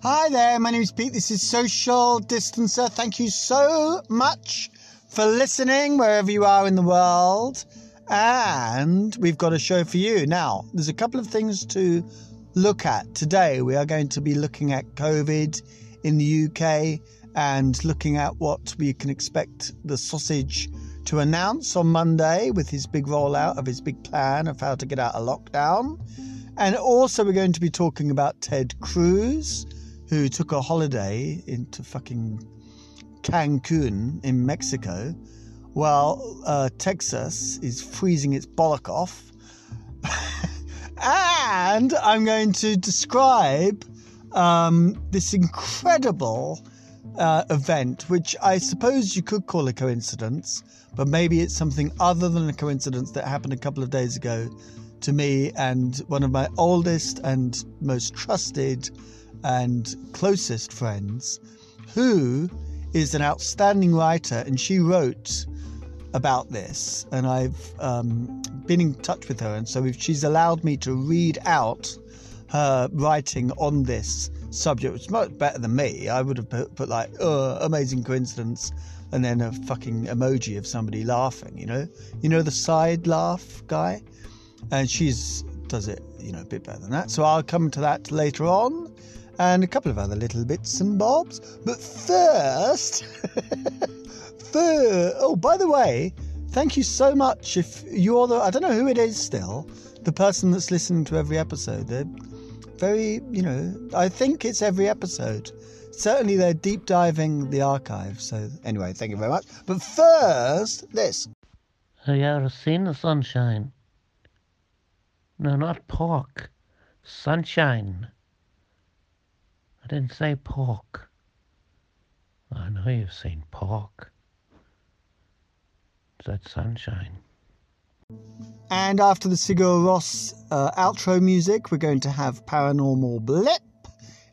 Hi there, my name is Pete. This is Social Distancer. Thank you so much for listening wherever you are in the world. And we've got a show for you. Now, there's a couple of things to look at today. We are going to be looking at COVID in the UK and looking at what we can expect the sausage to announce on Monday with his big rollout of his big plan of how to get out of lockdown. And also, we're going to be talking about Ted Cruz, who took a holiday into fucking Cancun in Mexico, while uh, Texas is freezing its bollock off. and I'm going to describe um, this incredible uh, event, which I suppose you could call a coincidence, but maybe it's something other than a coincidence that happened a couple of days ago to me and one of my oldest and most trusted and closest friends, who is an outstanding writer, and she wrote about this, and I've um, been in touch with her, and so she's allowed me to read out her writing on this subject, which is much better than me. I would have put, put like, oh, amazing coincidence, and then a fucking emoji of somebody laughing, you know? You know the side laugh guy? And she's does it, you know, a bit better than that. So I'll come to that later on. And a couple of other little bits and bobs. But first, first oh, by the way, thank you so much. If you're the, I don't know who it is still, the person that's listening to every episode. They're very, you know, I think it's every episode. Certainly, they're deep diving the archive. So, anyway, thank you very much. But first, this. Have you ever seen the sunshine? No, not pork. Sunshine. I didn't say pork. I know you've seen pork. I that sunshine. And after the Sigur Rós uh, outro music, we're going to have Paranormal Blip.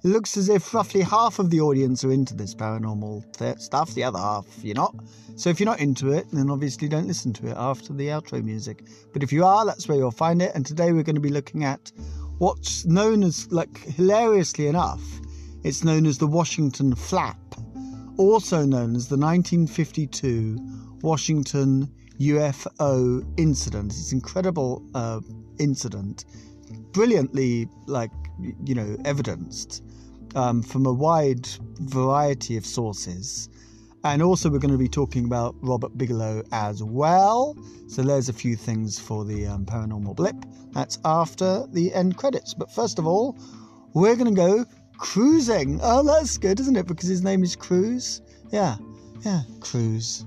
It looks as if roughly half of the audience are into this paranormal th- stuff, the other half you're not. So if you're not into it, then obviously don't listen to it after the outro music. But if you are, that's where you'll find it. And today we're going to be looking at what's known as, like, hilariously enough, it's known as the Washington Flap, also known as the 1952 Washington UFO incident. It's an incredible uh, incident, brilliantly, like, you know, evidenced um, from a wide variety of sources. And also, we're going to be talking about Robert Bigelow as well. So, there's a few things for the um, paranormal blip. That's after the end credits. But first of all, we're going to go cruising. Oh, that's good, isn't it? Because his name is Cruz. Yeah, yeah, Cruz.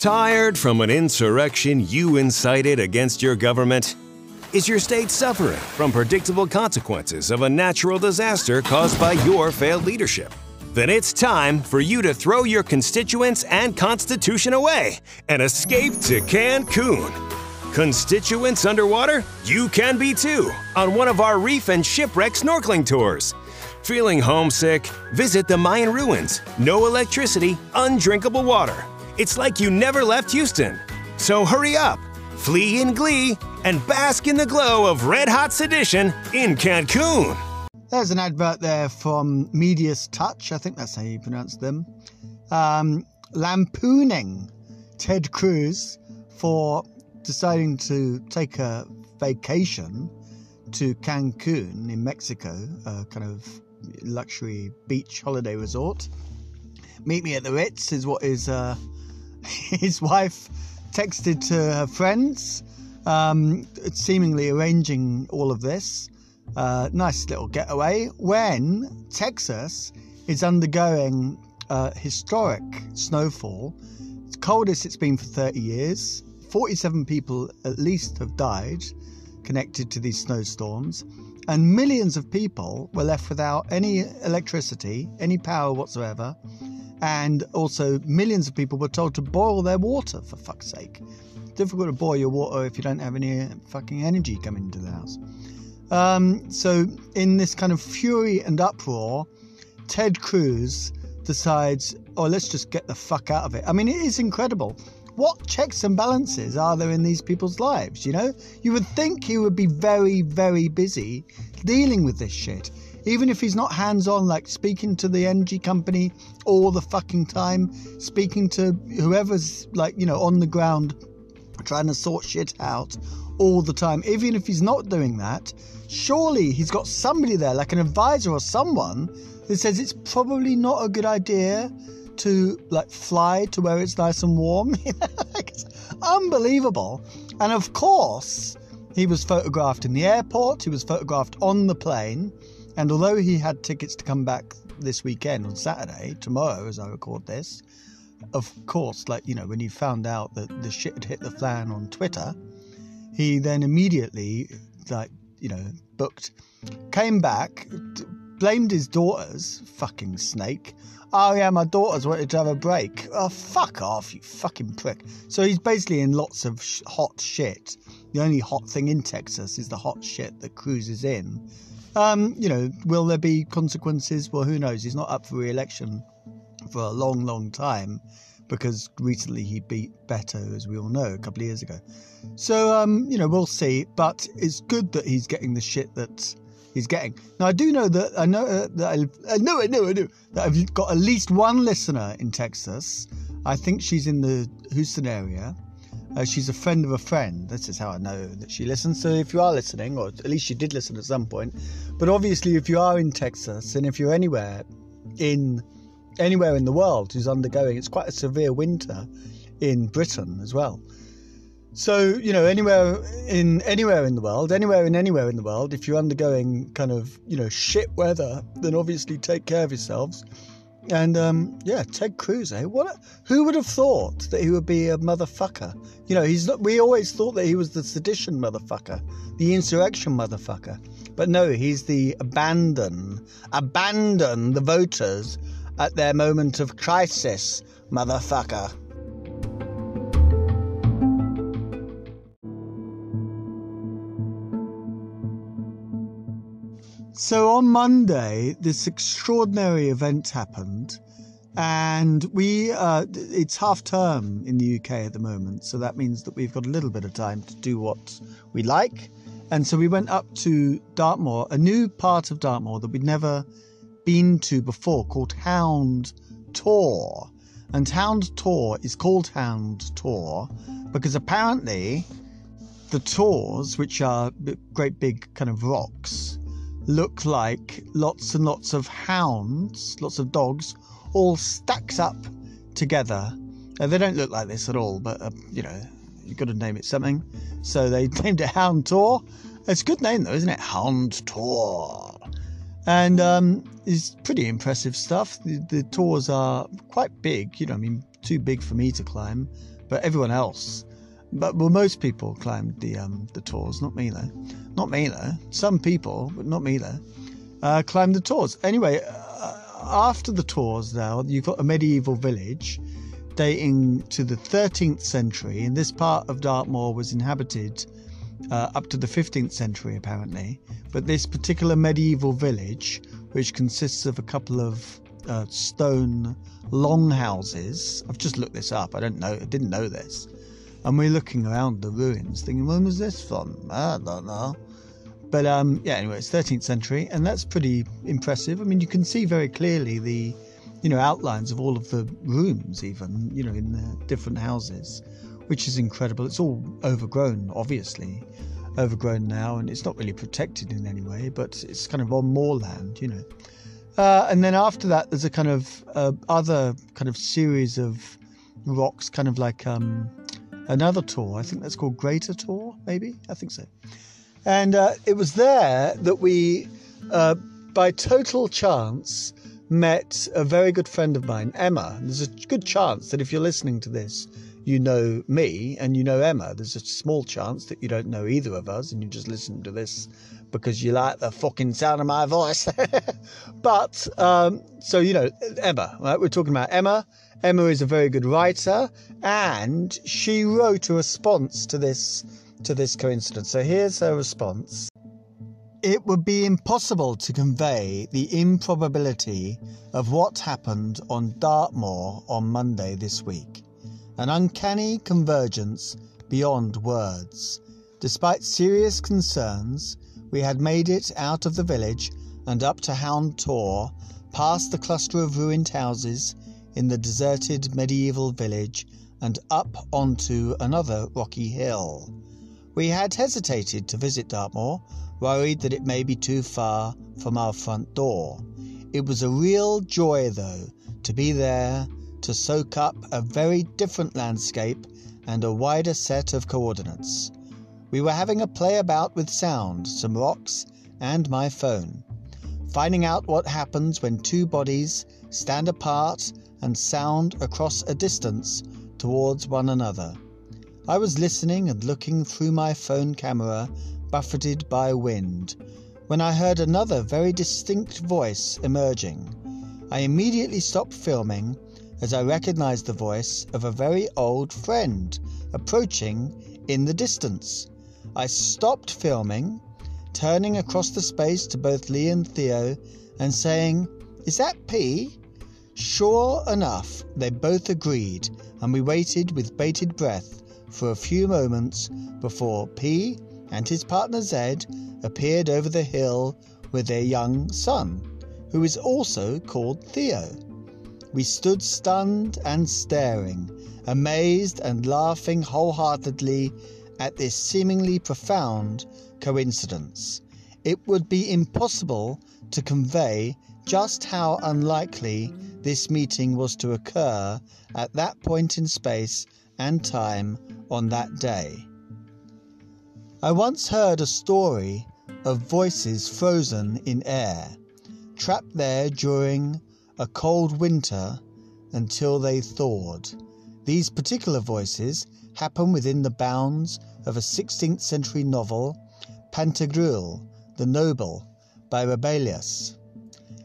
Tired from an insurrection you incited against your government? Is your state suffering from predictable consequences of a natural disaster caused by your failed leadership? Then it's time for you to throw your constituents and Constitution away and escape to Cancun. Constituents underwater? You can be too on one of our reef and shipwreck snorkeling tours. Feeling homesick? Visit the Mayan ruins. No electricity, undrinkable water. It's like you never left Houston. So hurry up, flee in glee, and bask in the glow of red hot sedition in Cancun. There's an advert there from Media's Touch, I think that's how you pronounce them, um, lampooning Ted Cruz for deciding to take a vacation to Cancun in Mexico, a kind of luxury beach holiday resort. Meet me at the Ritz is what his uh, his wife texted to her friends um, seemingly arranging all of this. Uh, nice little getaway when Texas is undergoing uh, historic snowfall. It's coldest it's been for 30 years. 47 people at least have died connected to these snowstorms, and millions of people were left without any electricity, any power whatsoever, and also millions of people were told to boil their water for fuck's sake difficult to boil your water if you don't have any fucking energy coming into the house. Um, so, in this kind of fury and uproar, Ted Cruz decides, oh, let's just get the fuck out of it. I mean, it is incredible. What checks and balances are there in these people's lives? You know, you would think he would be very, very busy dealing with this shit. Even if he's not hands on, like speaking to the energy company all the fucking time, speaking to whoever's like, you know, on the ground trying to sort shit out all the time. Even if he's not doing that, surely he's got somebody there, like an advisor or someone, that says it's probably not a good idea to like fly to where it's nice and warm. it's unbelievable. And of course, he was photographed in the airport, he was photographed on the plane, and although he had tickets to come back this weekend on Saturday, tomorrow as I record this, of course, like, you know, when he found out that the shit had hit the fan on Twitter, he then immediately, like, you know, booked, came back, blamed his daughters, fucking snake. Oh yeah, my daughters wanted to have a break. Oh fuck off, you fucking prick. So he's basically in lots of sh- hot shit. The only hot thing in Texas is the hot shit that cruises in. Um, you know, will there be consequences? Well, who knows? He's not up for re-election for a long, long time because recently he beat Beto, as we all know, a couple of years ago. So, um, you know, we'll see. But it's good that he's getting the shit that he's getting. Now, I do know that I know uh, that I, I know I know I know that I've got at least one listener in Texas. I think she's in the Houston area. Uh, she's a friend of a friend. This is how I know that she listens. So if you are listening, or at least you did listen at some point, but obviously if you are in Texas and if you're anywhere in anywhere in the world who's undergoing, it's quite a severe winter in Britain as well. So you know, anywhere in anywhere in the world, anywhere in anywhere in the world, if you're undergoing kind of you know shit weather, then obviously take care of yourselves. And um, yeah, Ted Cruz, eh? What? Who would have thought that he would be a motherfucker? You know, he's not. We always thought that he was the sedition motherfucker, the insurrection motherfucker. But no, he's the abandon, abandon the voters at their moment of crisis, motherfucker. So on Monday, this extraordinary event happened, and we uh, it's half term in the UK at the moment, so that means that we've got a little bit of time to do what we like. And so we went up to Dartmoor, a new part of Dartmoor that we'd never been to before, called Hound Tor. And Hound Tor is called Hound Tor because apparently the tors, which are great big kind of rocks, look like lots and lots of hounds, lots of dogs, all stacked up together. They don't look like this at all, but uh, you know, you've got to name it something. So they named it Hound Tor. It's a good name though, isn't it? Hound Tor. And um, it's pretty impressive stuff. The, the tors are quite big, you know, I mean, too big for me to climb, but everyone else but well, most people climbed the um, the tors, not me though. Not me though. Some people, but not me though, uh, climbed the tors. Anyway, uh, after the tors, now you've got a medieval village dating to the 13th century, and this part of Dartmoor was inhabited uh, up to the 15th century apparently. But this particular medieval village, which consists of a couple of uh, stone longhouses, I've just looked this up. I don't know. I didn't know this and we're looking around the ruins thinking, when was this from? I don't know. But um, yeah, anyway, it's 13th century, and that's pretty impressive. I mean, you can see very clearly the, you know, outlines of all of the rooms, even, you know, in the different houses, which is incredible. It's all overgrown, obviously, overgrown now, and it's not really protected in any way, but it's kind of on moorland, you know. Uh, and then after that, there's a kind of uh, other kind of series of rocks, kind of like um, another tour. I think that's called Greater Tour, maybe? I think so. And uh, it was there that we, uh, by total chance, met a very good friend of mine, Emma. There's a good chance that if you're listening to this, you know me and you know Emma. There's a small chance that you don't know either of us and you just listen to this because you like the fucking sound of my voice. but, um, so, you know, Emma, right? We're talking about Emma Emma is a very good writer, and she wrote a response to this to this coincidence. So here's her response. It would be impossible to convey the improbability of what happened on Dartmoor on Monday this week. an uncanny convergence beyond words. Despite serious concerns, we had made it out of the village and up to Hound Tor, past the cluster of ruined houses in the deserted medieval village, and up onto another rocky hill. We had hesitated to visit Dartmoor, worried that it may be too far from our front door. It was a real joy, though, to be there to soak up a very different landscape and a wider set of coordinates. We were having a play about with sound, some rocks, and my phone, finding out what happens when two bodies stand apart and sound across a distance towards one another. I was listening and looking through my phone camera, buffeted by wind, when I heard another very distinct voice emerging. I immediately stopped filming as I recognized the voice of a very old friend approaching in the distance. I stopped filming, turning across the space to both Lee and Theo and saying, Is that P? Sure enough, they both agreed, and we waited with bated breath for a few moments before P and his partner Zed appeared over the hill with their young son, who is also called Theo. We stood stunned and staring, amazed and laughing wholeheartedly at this seemingly profound coincidence. It would be impossible to convey just how unlikely this meeting was to occur at that point in space and time on that day. I once heard a story of voices frozen in air, trapped there during a cold winter until they thawed. These particular voices happen within the bounds of a 16th century novel, Pantagruel the Noble, by Rabelais.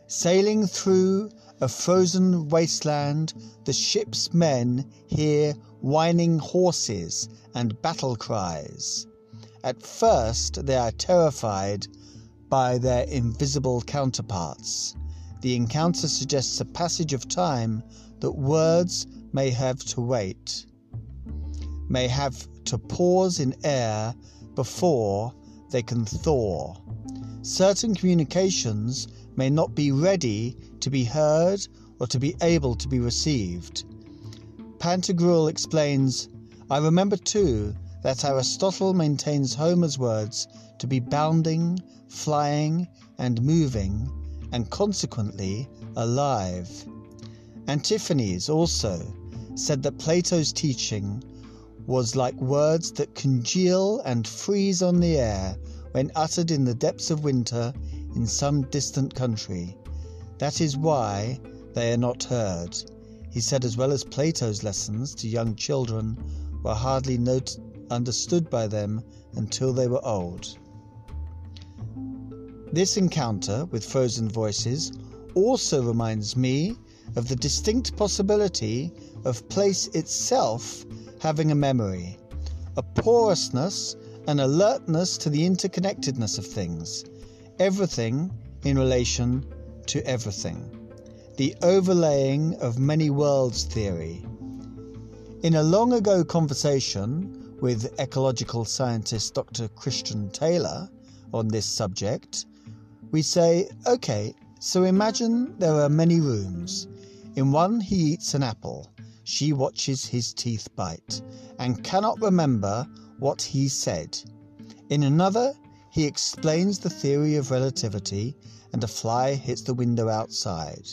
Sailing through a frozen wasteland, the ship's men hear whining horses and battle cries. At first, they are terrified by their invisible counterparts. The encounter suggests a passage of time that words may have to wait, may have to pause in air before they can thaw. Certain communications may not be ready to be heard or to be able to be received. Pantagruel explains I remember too that Aristotle maintains Homer's words to be bounding, flying, and moving, and consequently alive. Antiphanes also said that Plato's teaching was like words that congeal and freeze on the air when uttered in the depths of winter in some distant country. That is why they are not heard. He said, as well as Plato's lessons to young children were hardly not- understood by them until they were old. This encounter with frozen voices also reminds me of the distinct possibility of place itself having a memory, a porousness, an alertness to the interconnectedness of things, everything in relation to everything, the overlaying of many worlds theory. In a long ago conversation with ecological scientist Dr. Christian Taylor on this subject, we say, okay, so imagine there are many rooms. In one, he eats an apple. She watches his teeth bite and cannot remember what he said. In another, he explains the theory of relativity and a fly hits the window outside.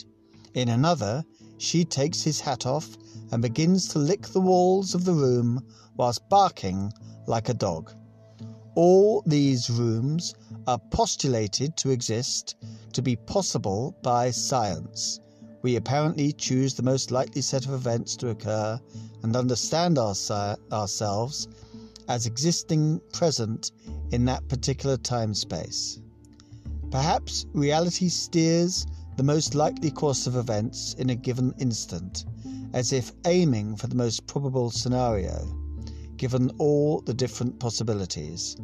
In another, she takes his hat off and begins to lick the walls of the room whilst barking like a dog. All these rooms are postulated to exist to be possible by science. We apparently choose the most likely set of events to occur and understand our, ourselves as existing present in that particular time space. Perhaps reality steers the most likely course of events in a given instant, as if aiming for the most probable scenario given all the different possibilities.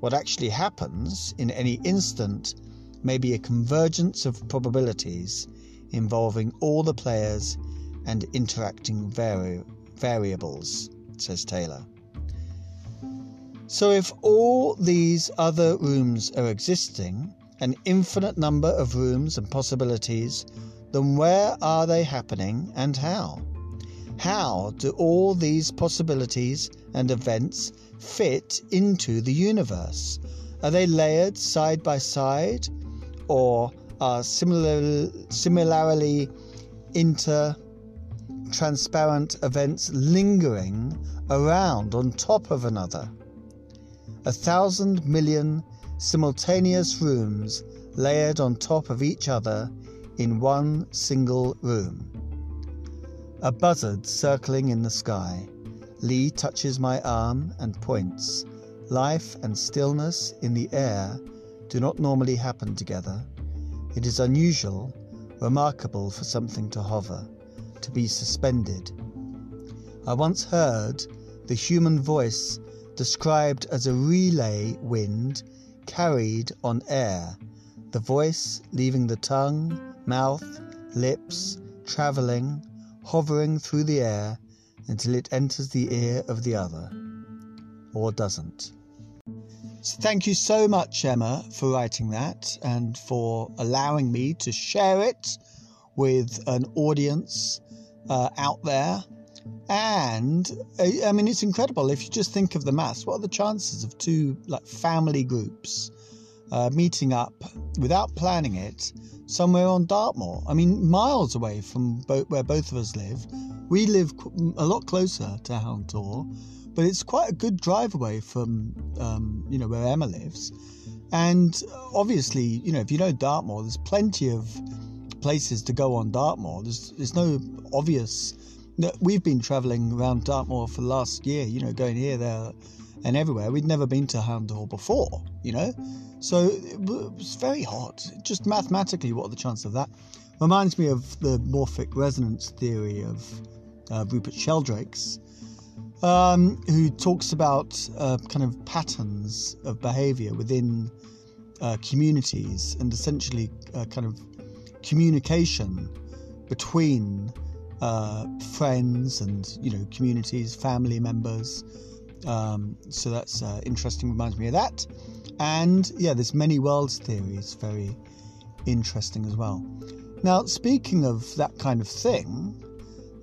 What actually happens in any instant may be a convergence of probabilities involving all the players and interacting vari- variables, says Taylor. So, if all these other rooms are existing, an infinite number of rooms and possibilities, then where are they happening and how? How do all these possibilities and events fit into the universe? Are they layered side by side or are similar, similarly inter transparent events lingering around on top of another? A thousand million simultaneous rooms layered on top of each other in one single room. A buzzard circling in the sky. Lee touches my arm and points. Life and stillness in the air do not normally happen together. It is unusual, remarkable for something to hover, to be suspended. I once heard the human voice described as a relay wind carried on air, the voice leaving the tongue, mouth, lips, travelling, hovering through the air until it enters the ear of the other, or doesn't. So thank you so much, Emma, for writing that and for allowing me to share it with an audience uh, out there. And I mean, it's incredible if you just think of the maths. What are the chances of two like family groups uh, meeting up without planning it somewhere on Dartmoor? I mean, miles away from bo- where both of us live. We live a lot closer to Hound but it's quite a good drive away from um, you know where Emma lives. And obviously, you know, if you know Dartmoor, there's plenty of places to go on Dartmoor. There's there's no obvious. We've been travelling around Dartmoor for the last year, you know, going here, there, and everywhere. We'd never been to Hall before, you know, so it was very hot. Just mathematically, what are the chances of that? Reminds me of the morphic resonance theory of uh, Rupert Sheldrake's, um, who talks about uh, kind of patterns of behaviour within uh, communities and essentially uh, kind of communication between uh, friends and you know communities, family members. Um, so that's uh, interesting. Reminds me of that. And yeah, there's many worlds theory is very interesting as well. Now, speaking of that kind of thing,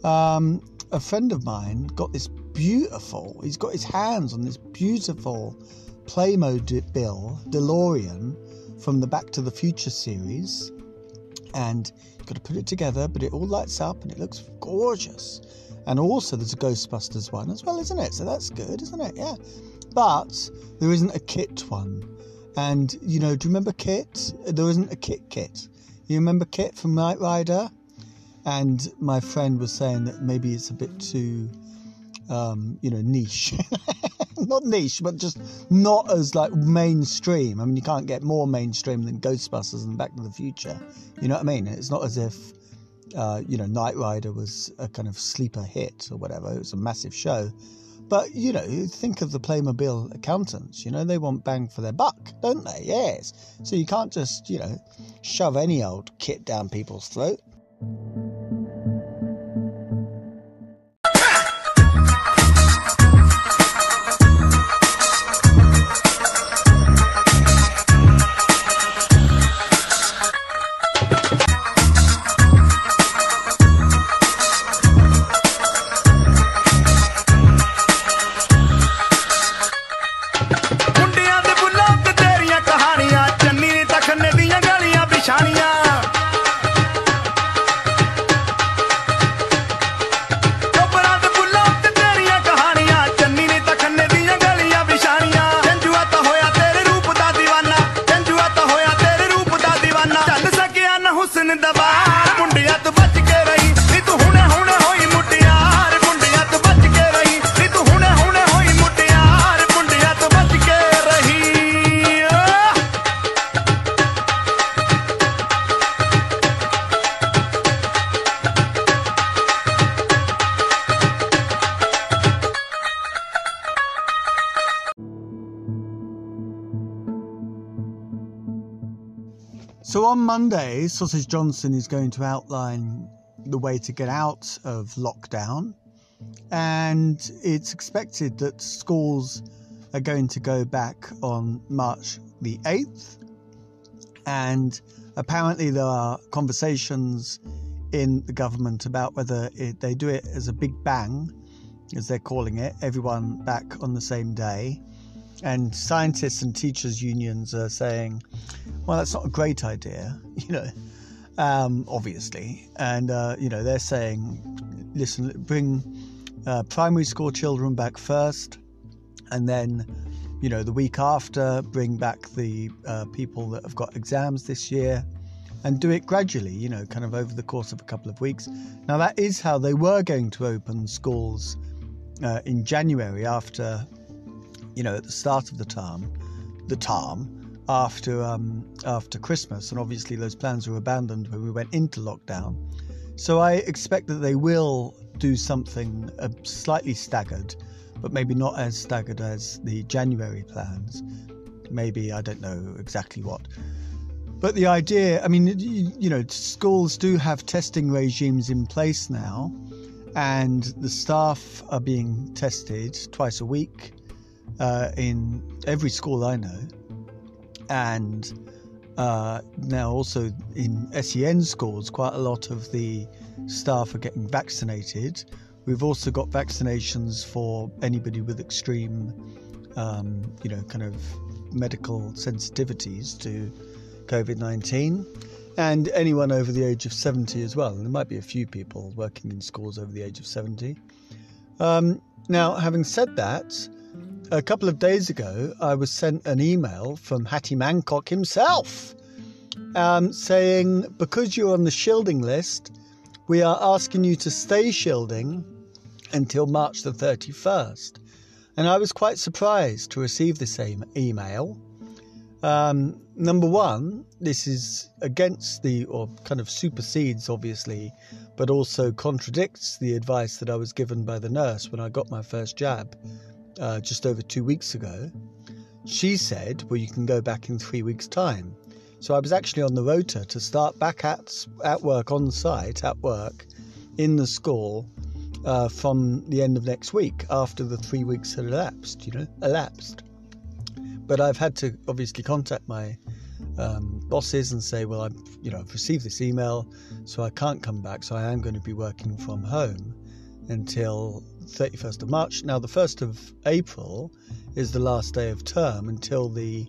um, a friend of mine got this beautiful. He's got his hands on this beautiful Playmobil DeLorean from the Back to the Future series, and got to put it together, but it all lights up and it looks gorgeous. And also, there's a Ghostbusters one as well, isn't it? So that's good, isn't it? Yeah. But there isn't a kit one. And, you know, do you remember Kit? There isn't a Kit Kit. You remember Kit from Knight Rider? And my friend was saying that maybe it's a bit too, um, you know, niche. not niche, but just not as like mainstream. I mean, you can't get more mainstream than Ghostbusters and Back to the Future. You know what I mean? It's not as if, uh, you know, Knight Rider was a kind of sleeper hit or whatever. It was a massive show. But, you know, think of the Playmobil accountants. You know, they want bang for their buck, don't they? Yes. So you can't just, you know, shove any old kit down people's throat. On Monday, Sausage Johnson is going to outline the way to get out of lockdown. and it's expected that schools are going to go back on March the 8th. And apparently, there are conversations in the government about whether it, they do it as a big bang, as they're calling it, everyone back on the same day. And scientists and teachers' unions are saying, well, that's not a great idea, you know, um, obviously. And, uh, you know, they're saying, listen, bring uh, primary school children back first, and then, you know, the week after, bring back the uh, people that have got exams this year and do it gradually, you know, kind of over the course of a couple of weeks. Now, that is how they were going to open schools uh, in January after, you know, at the start of the term, the term after um, after Christmas, and obviously those plans were abandoned when we went into lockdown. So I expect that they will do something uh, slightly staggered, but maybe not as staggered as the January plans. Maybe I don't know exactly what. But the idea, I mean, you know, schools do have testing regimes in place now, and the staff are being tested twice a week uh, in every school I know. And uh, now, also in SEN schools, quite a lot of the staff are getting vaccinated. We've also got vaccinations for anybody with extreme, um, you know, kind of medical sensitivities to COVID 19 and anyone over the age of 70 as well. There might be a few people working in schools over the age of 70. Um, now, having said that, a couple of days ago, I was sent an email from Hattie Mancock himself um, saying, because you're on the shielding list, we are asking you to stay shielding until March the 31st. And I was quite surprised to receive the same email. Um, number one, this is against the, or kind of supersedes, obviously, but also contradicts the advice that I was given by the nurse when I got my first jab uh, just over two weeks ago. She said, well, you can go back in three weeks' time. So I was actually on the rota to start back at, at work on site, at work, in the school uh, from the end of next week after the three weeks had elapsed, you know, elapsed. But I've had to obviously contact my um, bosses and say, well, I've you know I've received this email, so I can't come back. So I am going to be working from home until 31st of March. Now, the 1st of April is the last day of term until the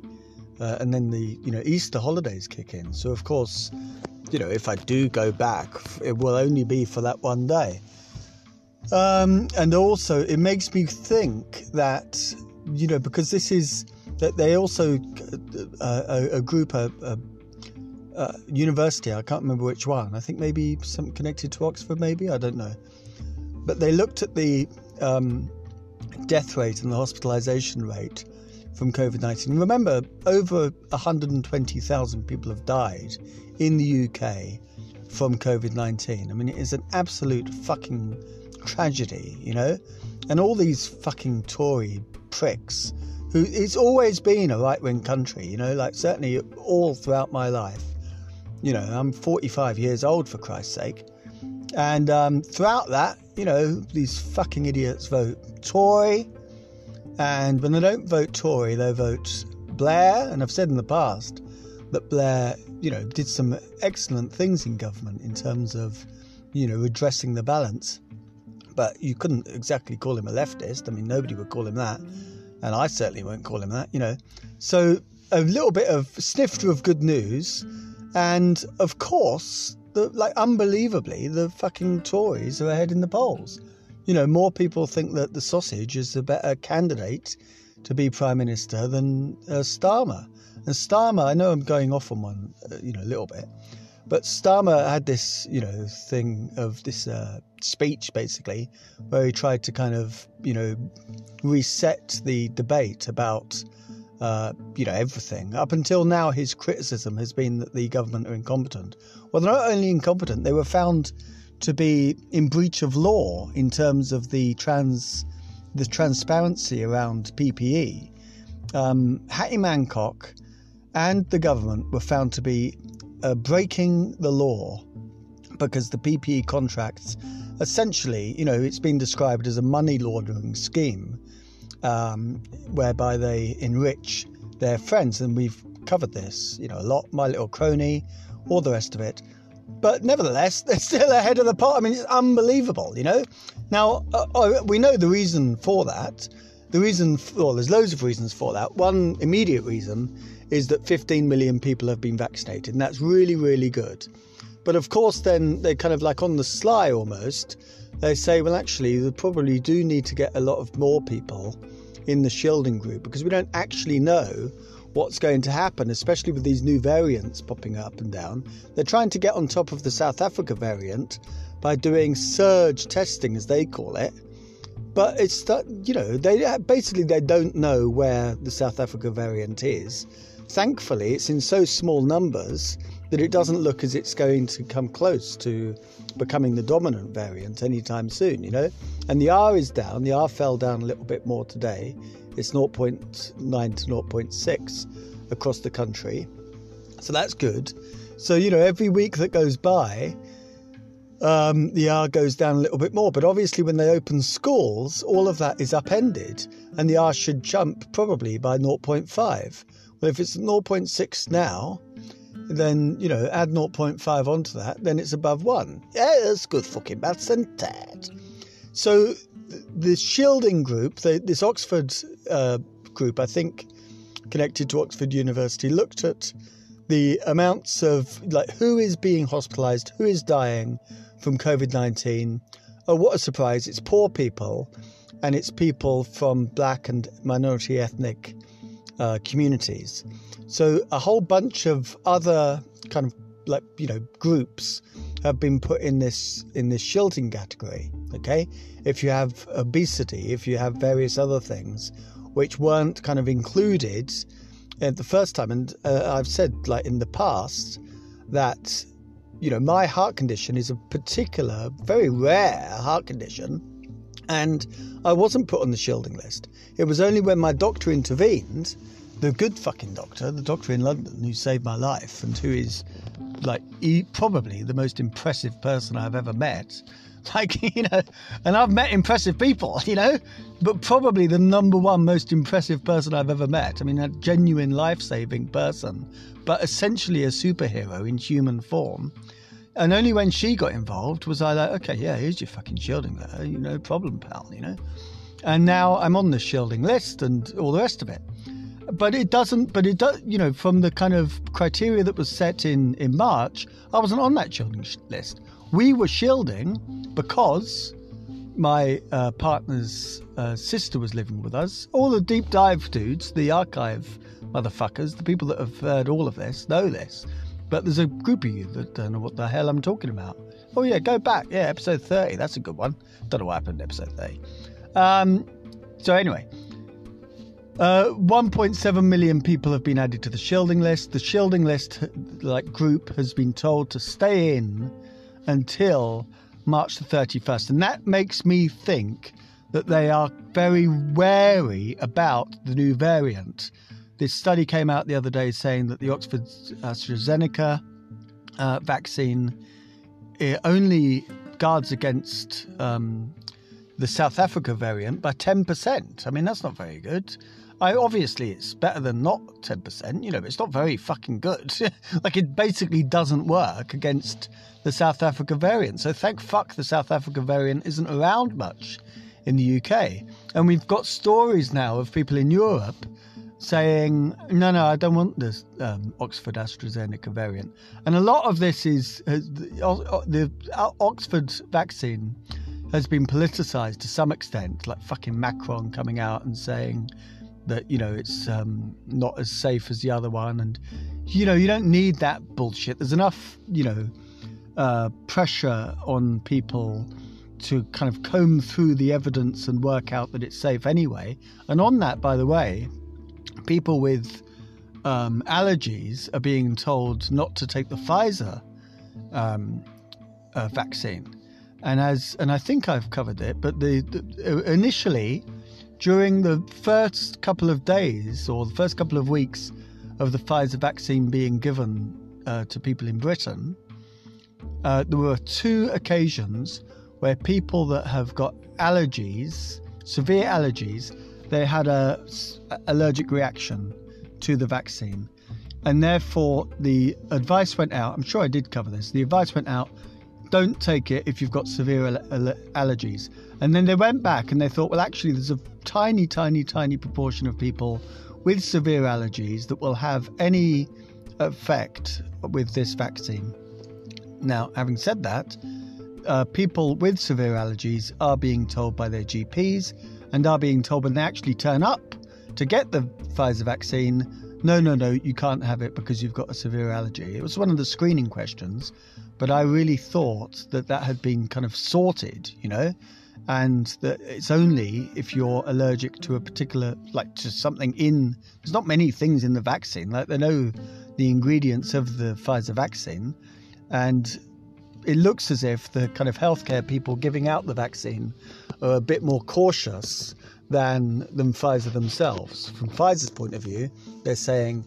uh, and then the you know Easter holidays kick in. So of course, you know if I do go back, it will only be for that one day. Um, and also, it makes me think that you know because this is that they also uh, a, a, group a, a, university I can't remember which one I think maybe some connected to Oxford maybe I don't know but they looked at the um, death rate and the hospitalization rate from COVID-19 remember over 120,000 people have died in the UK from COVID-19 I mean it is an absolute fucking tragedy you know and all these fucking Tory pricks who it's always been a right wing country, you know, like certainly all throughout my life. You know, I'm 45 years old for Christ's sake. And um, throughout that, you know, these fucking idiots vote Tory. And when they don't vote Tory, they vote Blair. And I've said in the past that Blair, you know, did some excellent things in government in terms of, you know, redressing the balance. But you couldn't exactly call him a leftist. I mean, nobody would call him that and I certainly won't call him that, you know. So a little bit of snifter of good news, and of course, the like unbelievably, the fucking Tories are ahead in the polls. You know, more people think that the sausage is a better candidate to be prime minister than uh, Starmer. And Starmer, I know I'm going off on one, uh, you know, a little bit, but Starmer had this, you know, thing of this uh, speech basically, where he tried to kind of, you know, reset the debate about, uh, you know, everything. Up until now, his criticism has been that the government are incompetent. Well, they're not only incompetent; they were found to be in breach of law in terms of the trans, the transparency around PPE. Um, Hattie Mancock and the government were found to be uh, breaking the law because the PPE contracts essentially, you know, it's been described as a money laundering scheme um, whereby they enrich their friends. And we've covered this, you know, a lot. My Little Crony, all the rest of it. But nevertheless, they're still ahead of the pot. I mean, it's unbelievable, you know. Now, uh, uh, we know the reason for that. The reason, for, well, there's loads of reasons for that. One immediate reason is that 15 million people have been vaccinated, and that's really, really good. But of course, then they're kind of like on the sly almost, they say, well, actually, we probably do need to get a lot of more people in the shielding group because we don't actually know what's going to happen, especially with these new variants popping up and down. They're trying to get on top of the South Africa variant by doing surge testing, as they call it. But it's that you know they basically they don't know where the South Africa variant is. Thankfully, it's in so small numbers that it doesn't look as it's going to come close to becoming the dominant variant anytime soon, you know. And the R is down. The R fell down a little bit more today. It's 0.9 to 0.6 across the country. So that's good. So, you know, every week that goes by, um, the R goes down a little bit more. But obviously, when they open schools, all of that is upended, and the R should jump probably by 0.5. Well, if it's 0.6 now, then you know add 0.5 onto that, then it's above one. Yeah, that's good fucking maths and that. So the shielding group, the, this Oxford uh, group, I think connected to Oxford University, looked at the amounts of like who is being hospitalised, who is dying from COVID nineteen. Oh, what a surprise! It's poor people, and it's people from black and minority ethnic uh, communities. So a whole bunch of other kind of like you know groups have been put in this in this shielding category. Okay, if you have obesity, if you have various other things which weren't kind of included at the first time, and uh, I've said like in the past that you know my heart condition is a particular, very rare heart condition, and I wasn't put on the shielding list. It was only when my doctor intervened the good fucking doctor, the doctor in London who saved my life and who is like probably the most impressive person I've ever met. Like, you know, and I've met impressive people, you know, but probably the number one most impressive person I've ever met. I mean, a genuine life saving person, but essentially a superhero in human form. And only when she got involved was I like, okay, yeah, here's your fucking shielding there, you know, problem, pal, you know. And now I'm on the shielding list and all the rest of it. But it doesn't but it does you know from the kind of criteria that was set in in march i wasn't on that shielding list. We were shielding because my uh, partner's uh, sister was living with us. All the deep dive dudes the archive motherfuckers the people that have heard all of this know this. But there's a group of you that don't know what the hell i'm talking about. Oh yeah go back. Yeah episode 30 that's a good one. Don't know what happened in episode 30 um, so anyway uh, 1.7 million people have been added to the shielding list. The shielding list, like group, has been told to stay in until March the 31st, and that makes me think that they are very wary about the new variant. This study came out the other day saying that the Oxford AstraZeneca uh, vaccine only guards against um, the South Africa variant by 10%. I mean, that's not very good. I obviously it's better than not ten percent, you know, but it's not very fucking good. like it basically doesn't work against the South Africa variant. So thank fuck the South Africa variant isn't around much in the UK. And we've got stories now of people in Europe saying, no, no, I don't want this um, Oxford AstraZeneca variant. And a lot of this is uh, the, uh, the uh, Oxford vaccine has been politicized to some extent, like fucking Macron coming out and saying, that you know it's um, not as safe as the other one, and you know you don't need that bullshit. There's enough you know uh, pressure on people to kind of comb through the evidence and work out that it's safe anyway. And on that, by the way, people with um, allergies are being told not to take the Pfizer um, uh, vaccine. And as and I think I've covered it, but the, the initially during the first couple of days or the first couple of weeks of the Pfizer vaccine being given uh, to people in Britain, uh, there were two occasions where people that have got allergies, severe allergies, they had a s- allergic reaction to the vaccine, and therefore the advice went out. I'm sure I did cover this. The advice went out: don't take it if you've got severe al- al- allergies. And then they went back and they thought, well, actually, there's a tiny, tiny, tiny proportion of people with severe allergies that will have any effect with this vaccine. Now, having said that, uh, people with severe allergies are being told by their GPs and are being told when they actually turn up to get the Pfizer vaccine, no, no, no, you can't have it because you've got a severe allergy. It was one of the screening questions, but I really thought that that had been kind of sorted, you know, and that it's only if you're allergic to a particular, like to something in, there's not many things in the vaccine, like they know the ingredients of the Pfizer vaccine, and it looks as if the kind of healthcare people giving out the vaccine are a bit more cautious than than Pfizer themselves. From Pfizer's point of view, they're saying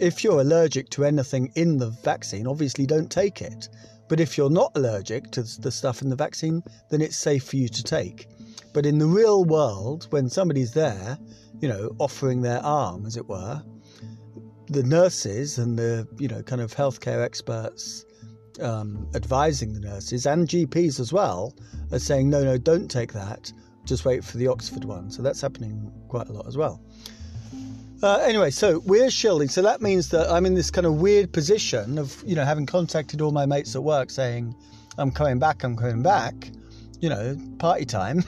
if you're allergic to anything in the vaccine, obviously don't take it. But if you're not allergic to the stuff in the vaccine, then it's safe for you to take. But in the real world, when somebody's there, you know, offering their arm, as it were, the nurses and the you know kind of healthcare experts um, advising the nurses and GPs as well are saying no, no, don't take that. Just wait for the Oxford one. So that's happening quite a lot as well. Uh, anyway, so we're shielding. So that means that I'm in this kind of weird position of you know having contacted all my mates at work saying I'm coming back, I'm coming back. You know, party time.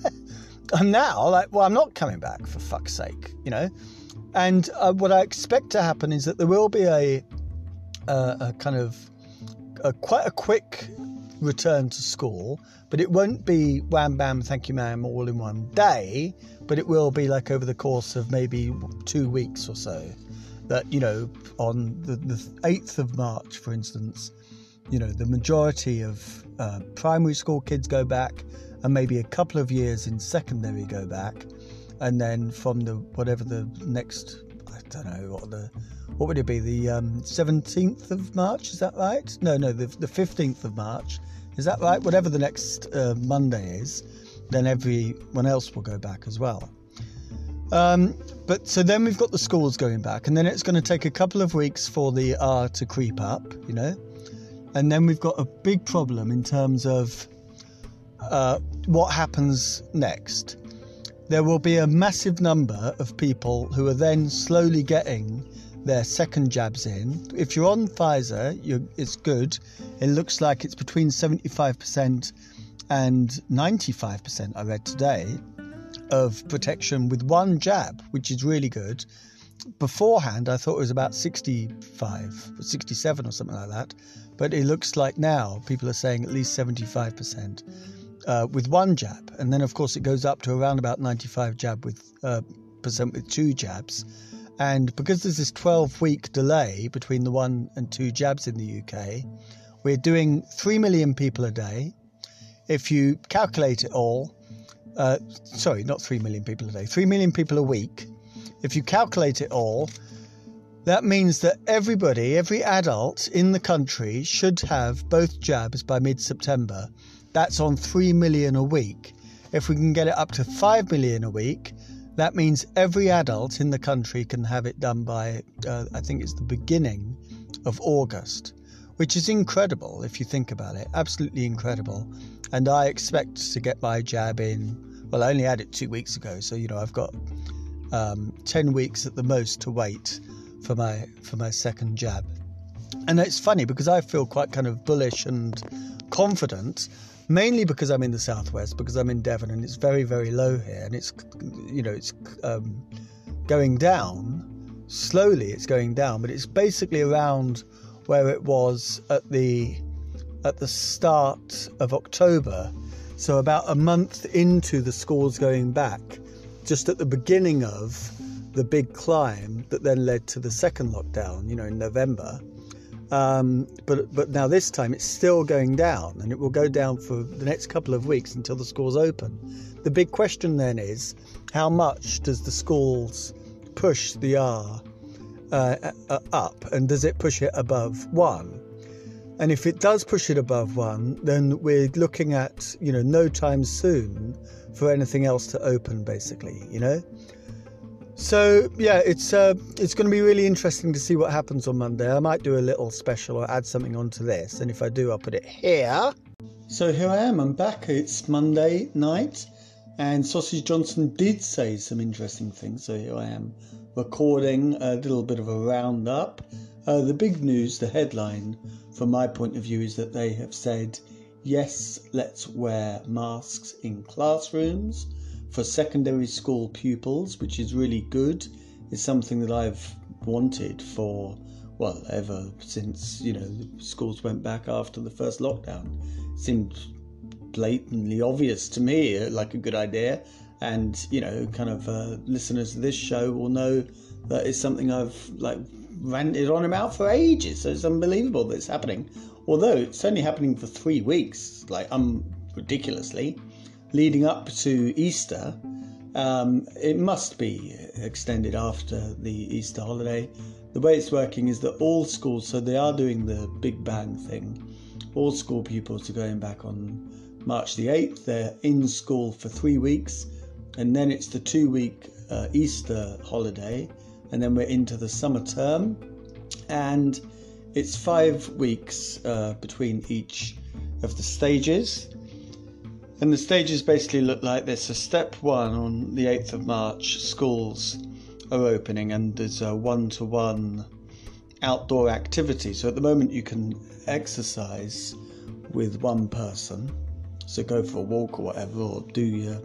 I'm now like, well, I'm not coming back for fuck's sake. You know, and uh, what I expect to happen is that there will be a, a, a kind of a, quite a quick return to school, but it won't be wham bam, thank you, ma'am, all in one day. But it will be like over the course of maybe two weeks or so. That you know, on the the eighth of March, for instance, you know, the majority of uh, primary school kids go back, and maybe a couple of years in secondary go back, and then from the whatever the next, don't know what the what would it be the um, 17th of March? Is that right? No, no, the 15th of March. Is that right? Whatever the next uh, Monday is, then everyone else will go back as well. Um, but so then we've got the schools going back, and then it's going to take a couple of weeks for the R to creep up, you know, and then we've got a big problem in terms of uh, what happens next. There will be a massive number of people who are then slowly getting their second jabs in. If you're on Pfizer, you're, it's good. It looks like it's between 75% and 95%, I read today, of protection with one jab, which is really good. Beforehand, I thought it was about 65, 67 or something like that. But it looks like now people are saying at least 75% uh, with one jab. And then, of course, it goes up to around about 95 jab with uh, percent with two jabs. And because there's this 12 week delay between the one and two jabs in the UK, we're doing 3 million people a day. If you calculate it all, uh, sorry, not 3 million people a day, 3 million people a week. If you calculate it all, that means that everybody, every adult in the country should have both jabs by mid September. That's on 3 million a week. If we can get it up to 5 million a week, that means every adult in the country can have it done by, uh, I think it's the beginning of August, which is incredible if you think about it. Absolutely incredible. And I expect to get my jab in, well, I only had it two weeks ago, so, you know, I've got um, 10 weeks at the most to wait for my for my second jab. And it's funny because I feel quite kind of bullish and confident, mainly because I'm in the southwest, because I'm in Devon and it's very very low here, and it's you know it's um, going down slowly. It's going down, but it's basically around where it was at the at the start of October. So about a month into the schools going back, just at the beginning of the big climb that then led to the second lockdown, you know, in November. Um, but but now this time it's still going down, and it will go down for the next couple of weeks until the schools open. The big question then is, how much does the schools push the R uh, uh, up, and does it push it above one? And if it does push it above one, then we're looking at, you know, no time soon for anything else to open, basically, you know? So yeah, it's uh, it's going to be really interesting to see what happens on Monday. I might do a little special or add something onto this, and if I do, I'll put it here. So here I am. I'm back. It's Monday night, and Sausage Johnson did say some interesting things. So here I am, recording a little bit of a roundup. Uh, the big news, the headline, from my point of view, is that they have said, yes, let's wear masks in classrooms for secondary school pupils, which is really good. It's something that I've wanted for well ever since you know schools went back after the first lockdown. It seemed blatantly obvious to me, uh, like a good idea. And you know, kind of uh, listeners to this show will know that it's something I've like ranted on about for ages. So it's unbelievable that it's happening. Although it's only happening for three weeks, like um ridiculously leading up to Easter, um, it must be extended after the Easter holiday. The way it's working is that all schools, so they are doing the Big Bang thing, all school pupils are going back on March the 8th. They're in school for three weeks, and then it's the two week uh, Easter holiday, and then we're into the summer term. And it's five weeks uh, between each of the stages. And the stages basically look like this. So, step one on the 8th of March, schools are opening, and there's a one to one outdoor activity. So, at the moment, you can exercise with one person. So, go for a walk or whatever, or do your,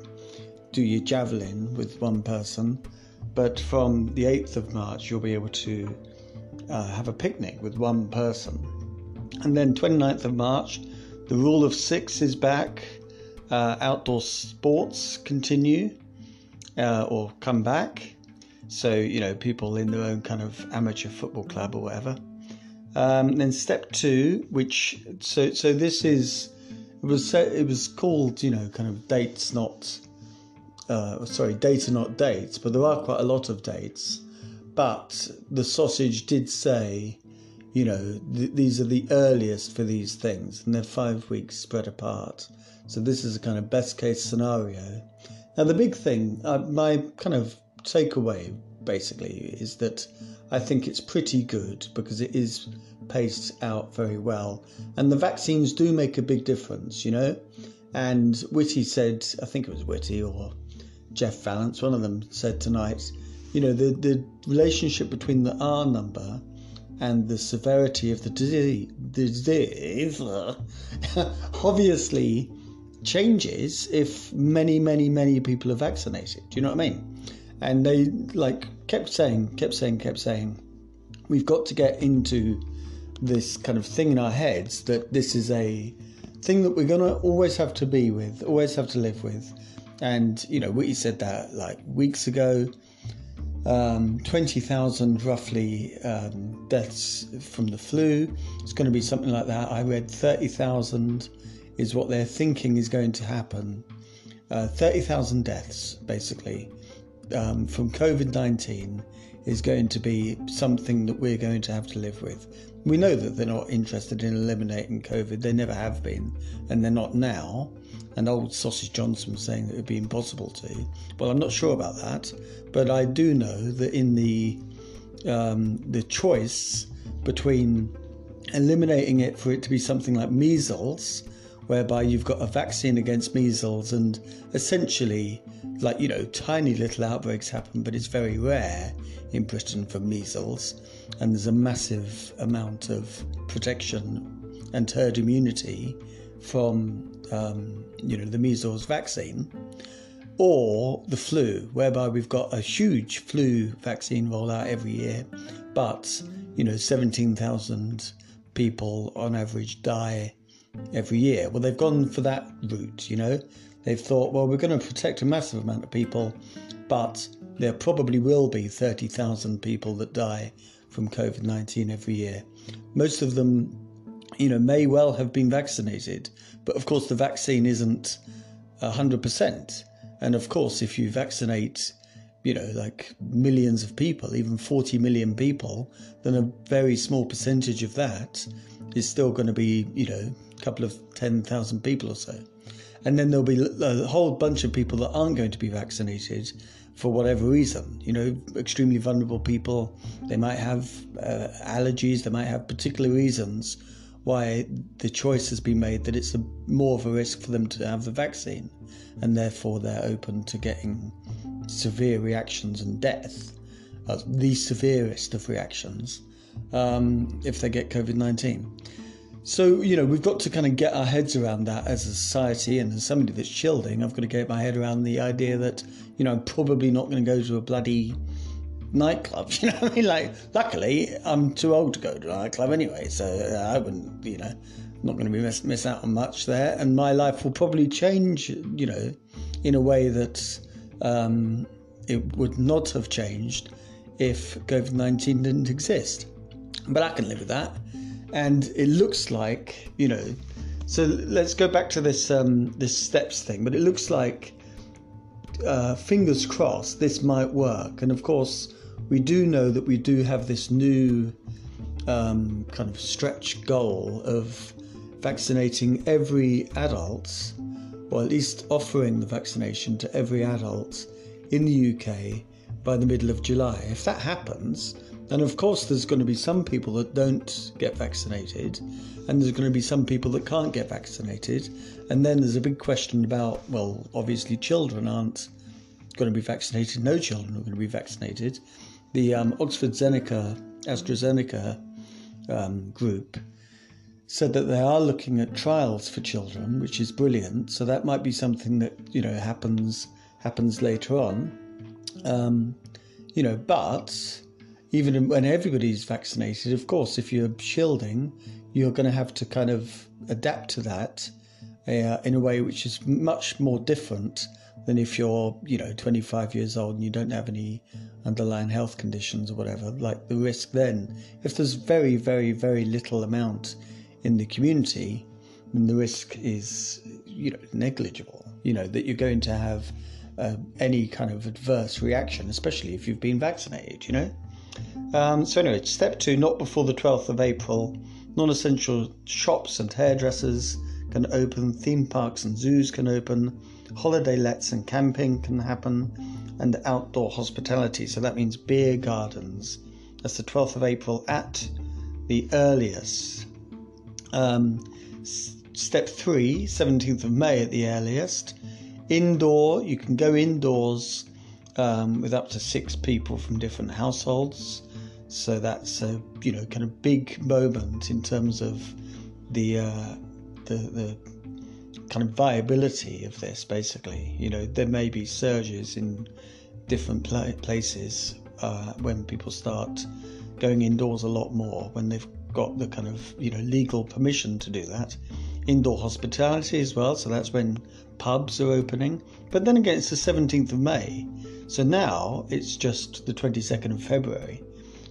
do your javelin with one person. But from the 8th of March, you'll be able to uh, have a picnic with one person. And then 29th of March, the rule of six is back uh, outdoor sports continue uh, or come back. So, you know, people in their own kind of amateur football club or whatever. Um, then step two, which so so this is it was it was called you know kind of dates not uh, sorry data not dates, but there are quite a lot of dates. But the sausage did say, you know, th- these are the earliest for these things, and they're five weeks spread apart. So this is a kind of best case scenario. Now the big thing, uh, my kind of takeaway basically is that I think it's pretty good because it is paced out very well, and the vaccines do make a big difference, you know. And Whitty said, I think it was Whitty or Jeff Vallance, one of them said tonight, you know, the the relationship between the R number and the severity of the disease, disease obviously changes if many, many, many people are vaccinated. Do you know what I mean? And they like kept saying, kept saying, kept saying, we've got to get into this kind of thing in our heads that this is a thing that we're gonna always have to be with, always have to live with. And you know, we said that like weeks ago. Um, 20,000 roughly um, deaths from the flu. It's going to be something like that. I read 30,000 is what they're thinking is going to happen. Uh, 30,000 deaths, basically, um, from COVID 19 is going to be something that we're going to have to live with. We know that they're not interested in eliminating COVID, they never have been, and they're not now. And old Sausage Johnson was saying that it would be impossible to. Well, I'm not sure about that, but I do know that in the um, the choice between eliminating it for it to be something like measles whereby you've got a vaccine against measles and essentially like you know tiny little outbreaks happen but it's very rare in britain for measles. And there's a massive amount of protection and herd immunity from um, you know the measles vaccine or the flu whereby we've got a huge flu vaccine rollout every year but you know 17,000 people on average die every year. Well, they've gone for that route, you know. They've thought, well, we're going to protect a massive amount of people, but there probably will be 30,000 people that die from COVID 19 every year. Most of them, you know, may well have been vaccinated, but of course, the vaccine isn't 100%. And of course, if you vaccinate, you know, like millions of people, even 40 million people, then a very small percentage of that is still going to be, you know, couple of 10,000 people or so. And then there'll be a whole bunch of people that aren't going to be vaccinated for whatever reason. You know, extremely vulnerable people, they might have uh, allergies, they might have particular reasons why the choice has been made that it's a, more of a risk for them to have the vaccine, and therefore they're open to getting severe reactions and death, uh, the severest of reactions, um, if they get COVID 19. So, you know, we've got to kind of get our heads around that as a society. And as somebody that's shielding, I've got to get my head around the idea that, you know, I'm probably not going to go to a bloody nightclub. You know I mean? Like, luckily, I'm too old to go to a nightclub anyway. So uh, I wouldn't, you know, not going to be miss, miss out on much there. And my life will probably change, you know, in a way that um, it would not have changed if COVID 19 didn't exist. But I can live with that and it looks like you know. So let's go back to this um, this steps thing. But it looks like, uh, fingers crossed, this might work. And of course, we do know that we do have this new um, kind of stretch goal of vaccinating every adult, or at least offering the vaccination to every adult in the UK by the middle of July. If that happens, and of course, there's going to be some people that don't get vaccinated, and there's going to be some people that can't get vaccinated. And then there's a big question about, well, obviously, children aren't going to be vaccinated. No children are going to be vaccinated. The um, Oxford Zeneca, AstraZeneca um, group said that they are looking at trials for children, which is brilliant. So that might be something that you know happens happens later on. Um, you know, but even when everybody's vaccinated, of course, if you're shielding, you're going to have to kind of adapt to that uh, in a way which is much more different than if you're, you know, 25 years old and you don't have any underlying health conditions or whatever. Like the risk then, if there's very, very, very little amount in the community, then the risk is, you know, negligible. You know that you're going to have uh, any kind of adverse reaction, especially if you've been vaccinated. You know. Um, so anyway, step two, not before the 12th of April. Non-essential shops and hairdressers can open, theme parks and zoos can open, holiday lets and camping can happen, and outdoor hospitality. So that means beer gardens. That's the 12th of April at the earliest. Um, step three, 17th of May at the earliest. Indoor, you can go indoors um, with up to six people from different households. So that's a you know kind of big moment in terms of the uh, the, the kind of viability of this. Basically, you know there may be surges in different pla- places uh, when people start going indoors a lot more when they've got the kind of you know legal permission to do that. Indoor hospitality as well, so that's when pubs are opening. But then again, it's the 17th of May, so now it's just the 22nd of February.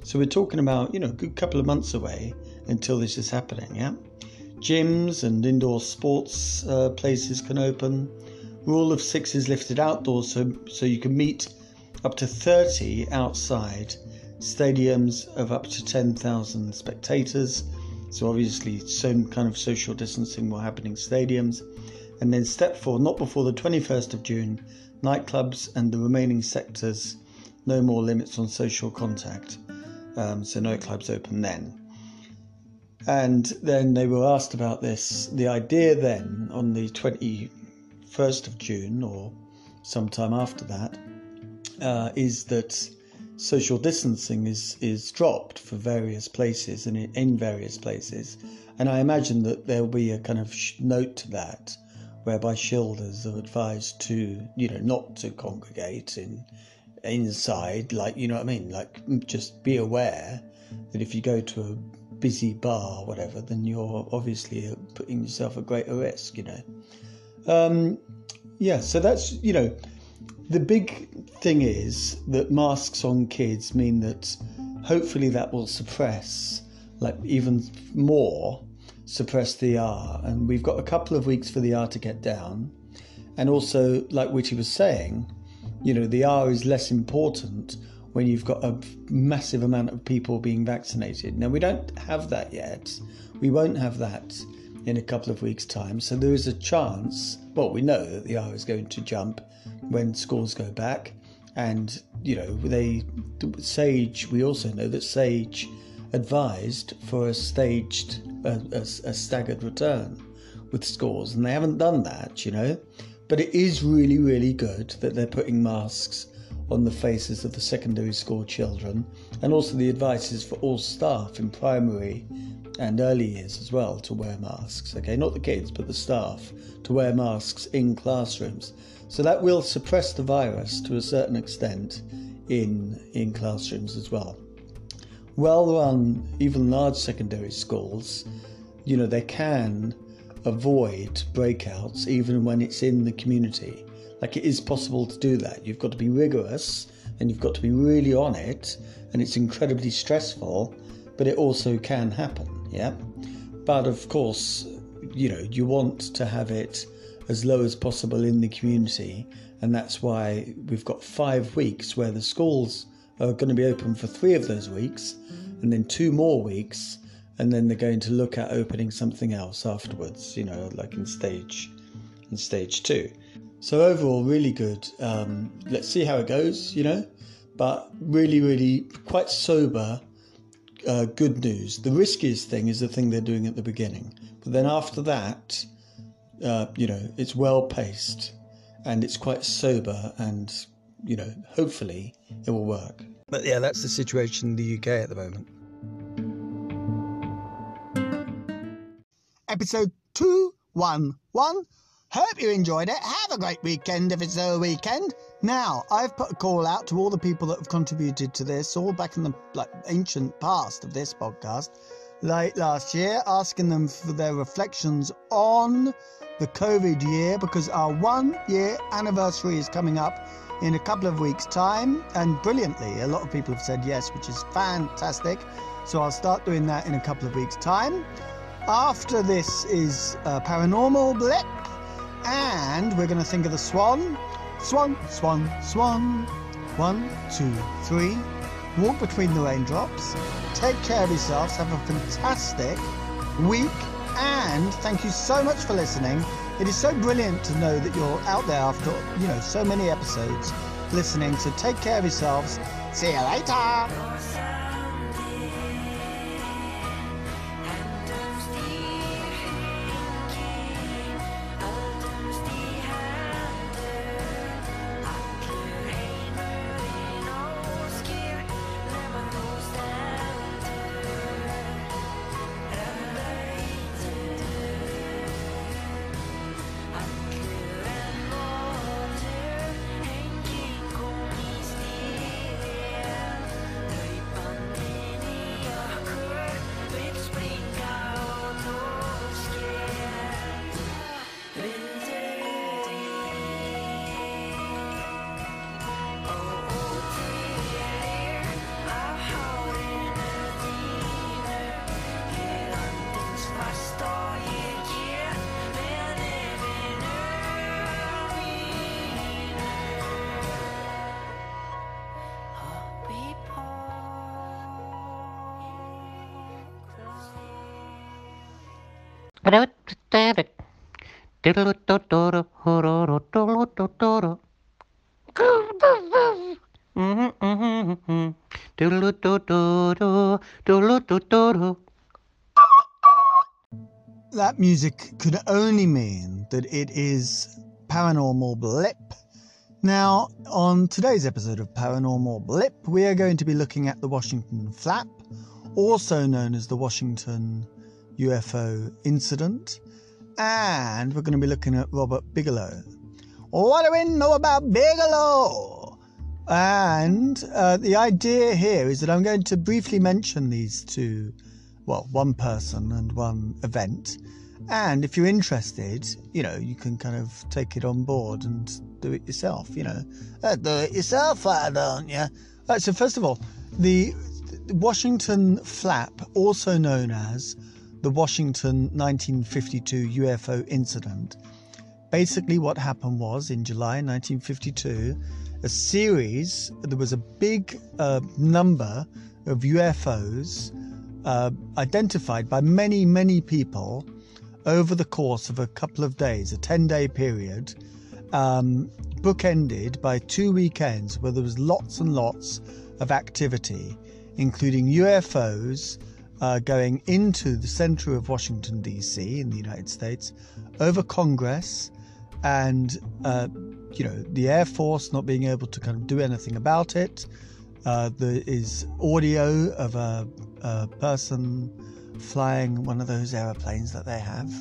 So we're talking about, you know, a good couple of months away until this is happening, yeah? Gyms and indoor sports uh, places can open. Rule of six is lifted outdoors so, so you can meet up to 30 outside. Stadiums of up to 10,000 spectators. So obviously some kind of social distancing will happen in stadiums. And then step four, not before the 21st of June, nightclubs and the remaining sectors, no more limits on social contact. Um, so nightclubs open then. And then they were asked about this. The idea then on the 21st of June or sometime after that uh, is that social distancing is, is dropped for various places and in various places. And I imagine that there'll be a kind of note to that whereby shielders are advised to, you know, not to congregate in inside, like you know what I mean, like just be aware that if you go to a busy bar whatever, then you're obviously putting yourself at greater risk, you know. Um, yeah, so that's you know, the big thing is that masks on kids mean that hopefully that will suppress like even more suppress the R. And we've got a couple of weeks for the R to get down. And also, like Whitty was saying, you know, the R is less important when you've got a massive amount of people being vaccinated. Now, we don't have that yet. We won't have that in a couple of weeks' time. So there is a chance, well, we know that the R is going to jump when schools go back. And, you know, they, Sage, we also know that Sage advised for a staged, a, a, staggered return with schools. And they haven't done that, you know. But it is really, really good that they're putting masks on the faces of the secondary school children, and also the advice is for all staff in primary and early years as well to wear masks. Okay, not the kids, but the staff to wear masks in classrooms. So that will suppress the virus to a certain extent in in classrooms as well. Well run, even large secondary schools, you know, they can avoid breakouts even when it's in the community. Like it is possible to do that. You've got to be rigorous and you've got to be really on it, and it's incredibly stressful, but it also can happen. Yeah. But of course, you know, you want to have it as low as possible in the community, and that's why we've got five weeks where the schools are going to be open for three of those weeks, and then two more weeks, and then they're going to look at opening something else afterwards, you know, like in stage in stage two. So overall, really good. Um, let's see how it goes, you know, but really, really quite sober uh, good news. The riskiest thing is the thing they're doing at the beginning, but then after that, uh, you know, it's well paced and it's quite sober, and you know, hopefully it will work. But yeah, that's the situation in the UK at the moment. Episode two one one. Hope you enjoyed it. Have a great weekend if it's a weekend. Now, I've put a call out to all the people that have contributed to this, all back in the like ancient past of this podcast, late last year, asking them for their reflections on the COVID year because our one year anniversary is coming up in a couple of weeks' time. And brilliantly, a lot of people have said yes, which is fantastic. So I'll start doing that in a couple of weeks' time. After this is a paranormal blip and we're going to think of the swan. Swan, swan, swan. One, two, three. Walk between the raindrops. Take care of yourselves. Have a fantastic week. And thank you so much for listening. It is so brilliant to know that you're out there after, you know, so many episodes listening. So take care of yourselves. See you later. That music could only mean that it is Paranormal Blip. Now, on today's episode of Paranormal Blip, we are going to be looking at the Washington Flap, also known as the Washington UFO incident, and we're going to be looking at Robert Bigelow. What do we know about Bigelow? And uh, the idea here is that I'm going to briefly mention these two, well, one person and one event. And if you're interested, you know, you can kind of take it on board and do it yourself, you know. Uh, do it yourself, why don't you? Right, so, first of all, the Washington Flap, also known as the Washington 1952 UFO incident. Basically, what happened was in July 1952, a series, there was a big uh, number of UFOs uh, identified by many, many people over the course of a couple of days, a 10 day period, um, bookended by two weekends where there was lots and lots of activity, including UFOs uh, going into the center of Washington, D.C., in the United States, over Congress, and uh, you know the Air Force not being able to kind of do anything about it. Uh, there is audio of a, a person flying one of those aeroplanes that they have,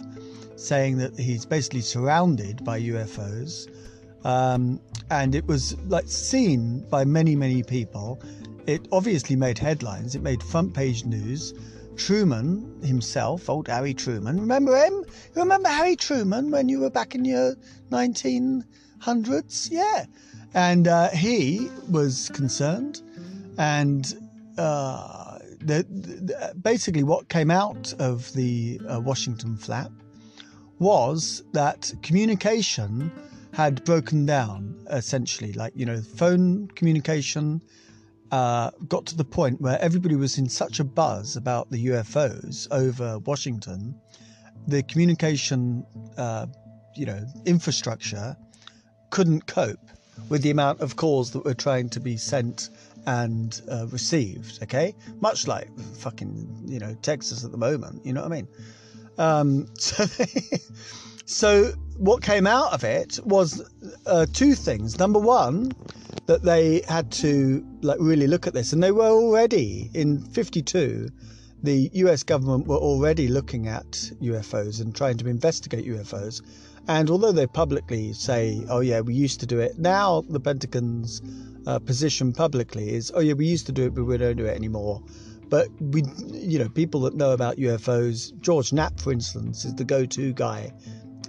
saying that he's basically surrounded by UFOs. Um, and it was like seen by many, many people. It obviously made headlines. It made front page news. Truman himself, old Harry Truman, remember him? You remember Harry Truman when you were back in your 1900s? Yeah. And uh, he was concerned. And uh, the, the, basically, what came out of the uh, Washington flap was that communication had broken down essentially. Like, you know, phone communication uh, got to the point where everybody was in such a buzz about the UFOs over Washington, the communication, uh, you know, infrastructure couldn't cope with the amount of calls that were trying to be sent and uh, received. Okay, much like fucking you know Texas at the moment. You know what I mean? Um, so, so what came out of it was uh, two things. Number one, that they had to like really look at this, and they were already in '52. The U.S. government were already looking at UFOs and trying to investigate UFOs. And although they publicly say, "Oh yeah, we used to do it," now the Pentagon's uh, position publicly is, "Oh yeah, we used to do it, but we don't do it anymore." But we, you know, people that know about UFOs, George Knapp, for instance, is the go-to guy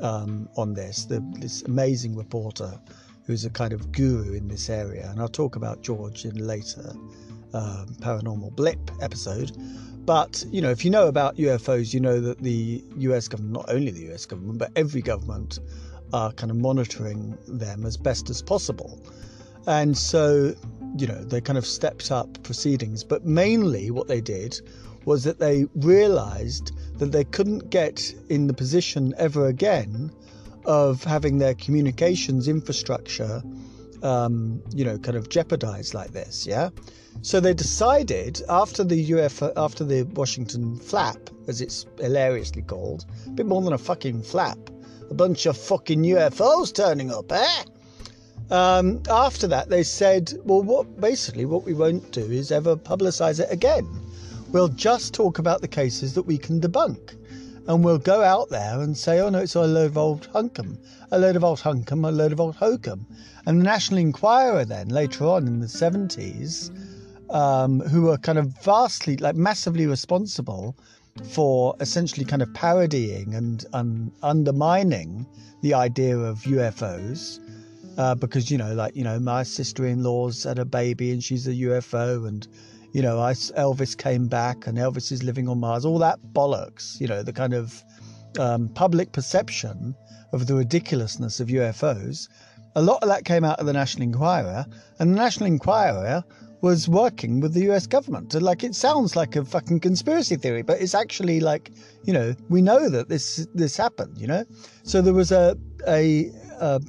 um, on this. The, this amazing reporter who's a kind of guru in this area, and I'll talk about George in later um, paranormal blip episode. But you know, if you know about UFOs, you know that the U.S. government, not only the U.S. government, but every government, are kind of monitoring them as best as possible. And so, you know, they kind of stepped up proceedings. But mainly, what they did was that they realised that they couldn't get in the position ever again of having their communications infrastructure, um, you know, kind of jeopardized like this. Yeah. So they decided after the UFO, after the Washington flap, as it's hilariously called, a bit more than a fucking flap, a bunch of fucking UFOs turning up, eh? Um, after that, they said, well, what basically what we won't do is ever publicize it again. We'll just talk about the cases that we can debunk. And we'll go out there and say, oh no, it's a load of old hunkum, a load of old hunkum, a load of old hokum. And the National Enquirer then, later on in the 70s, um, who were kind of vastly, like massively responsible for essentially kind of parodying and um, undermining the idea of UFOs. Uh, because, you know, like, you know, my sister in law's had a baby and she's a UFO, and, you know, I, Elvis came back and Elvis is living on Mars, all that bollocks, you know, the kind of um, public perception of the ridiculousness of UFOs. A lot of that came out of the National Enquirer, and the National Enquirer was working with the US government. Like it sounds like a fucking conspiracy theory, but it's actually like, you know, we know that this this happened, you know? So there was a a, a,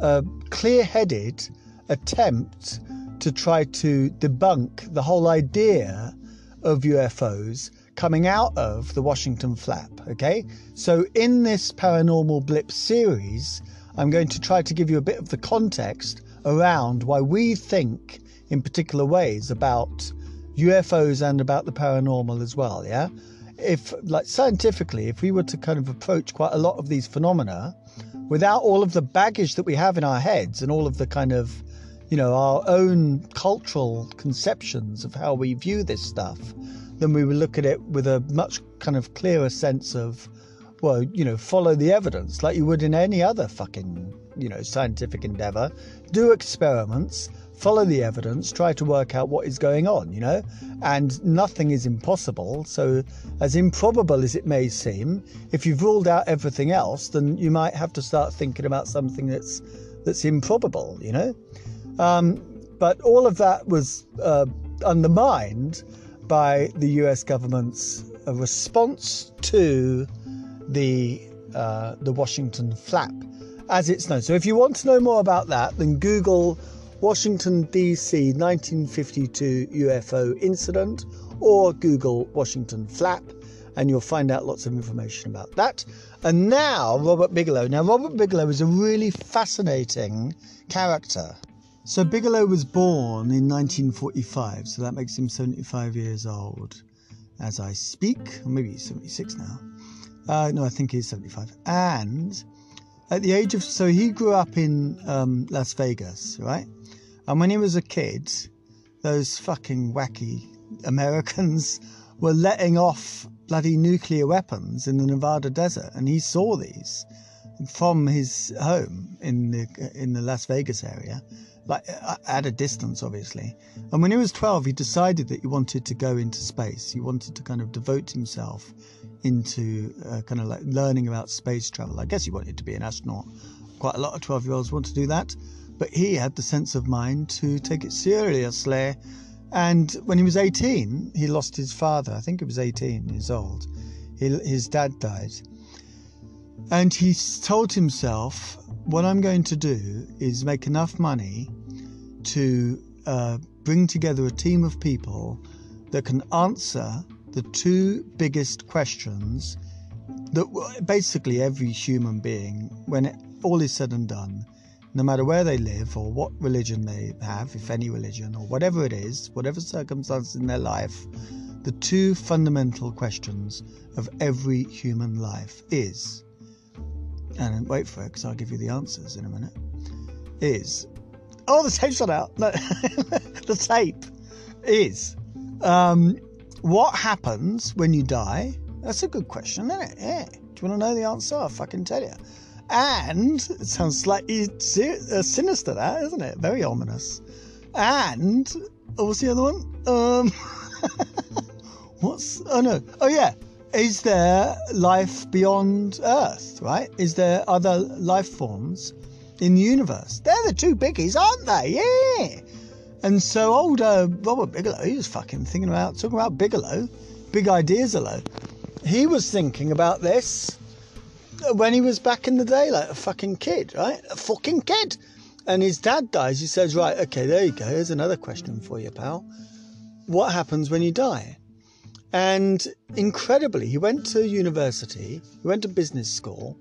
a clear-headed attempt to try to debunk the whole idea of UFOs coming out of the Washington flap, okay? So in this paranormal blip series, I'm going to try to give you a bit of the context around why we think in particular ways about UFOs and about the paranormal as well, yeah? If, like, scientifically, if we were to kind of approach quite a lot of these phenomena without all of the baggage that we have in our heads and all of the kind of, you know, our own cultural conceptions of how we view this stuff, then we would look at it with a much kind of clearer sense of, well, you know, follow the evidence like you would in any other fucking, you know, scientific endeavor. Do experiments follow the evidence, try to work out what is going on, you know? And nothing is impossible. So, as improbable as it may seem, if you've ruled out everything else, then you might have to start thinking about something that's that's improbable, you know? Um, but all of that was uh, undermined by the US government's uh, response to the uh, the Washington flap, as it's known. So if you want to know more about that, then Google Washington DC 1952 UFO incident or Google Washington flap, and you'll find out lots of information about that. And now Robert Bigelow. Now Robert Bigelow is a really fascinating character. So Bigelow was born in 1945, so that makes him 75 years old as I speak, or maybe he's 76 now. Uh, no, I think he's 75. And at the age of, so he grew up in um, Las Vegas, right? And when he was a kid, those fucking wacky Americans were letting off bloody nuclear weapons in the Nevada desert, and he saw these from his home in the in the Las Vegas area, like at a distance, obviously. And when he was 12, he decided that he wanted to go into space. He wanted to kind of devote himself into uh, kind of like learning about space travel. I guess he wanted to be an astronaut. Quite a lot of 12 year olds want to do that. But he had the sense of mind to take it seriously. And when he was 18, he lost his father. I think he was 18 years old. He, his dad died. And he told himself, what I'm going to do is make enough money to uh, bring together a team of people that can answer the two biggest questions that basically every human being, when it, all is said and done, no matter where they live or what religion they have, if any religion, or whatever it is, whatever circumstances in their life, the two fundamental questions of every human life is and wait for it because I'll give you the answers in a minute, is oh, the tape's not out. No, the tape is um, what happens when you die? That's a good question, isn't it? Yeah. Do you want to know the answer? I'll fucking tell you. And it sounds slightly uh, sinister, that isn't it? Very ominous. And oh, what's the other one? Um, what's oh no? Oh yeah, is there life beyond Earth, right? Is there other life forms in the universe? They're the two biggies, aren't they? Yeah. And so old uh, Robert Bigelow, he was fucking thinking about, talking about Bigelow, big ideas alone. He was thinking about this when he was back in the day, like a fucking kid, right? A fucking kid. And his dad dies. He says, right, okay, there you go. Here's another question for you, pal. What happens when you die? And incredibly, he went to university, he went to business school,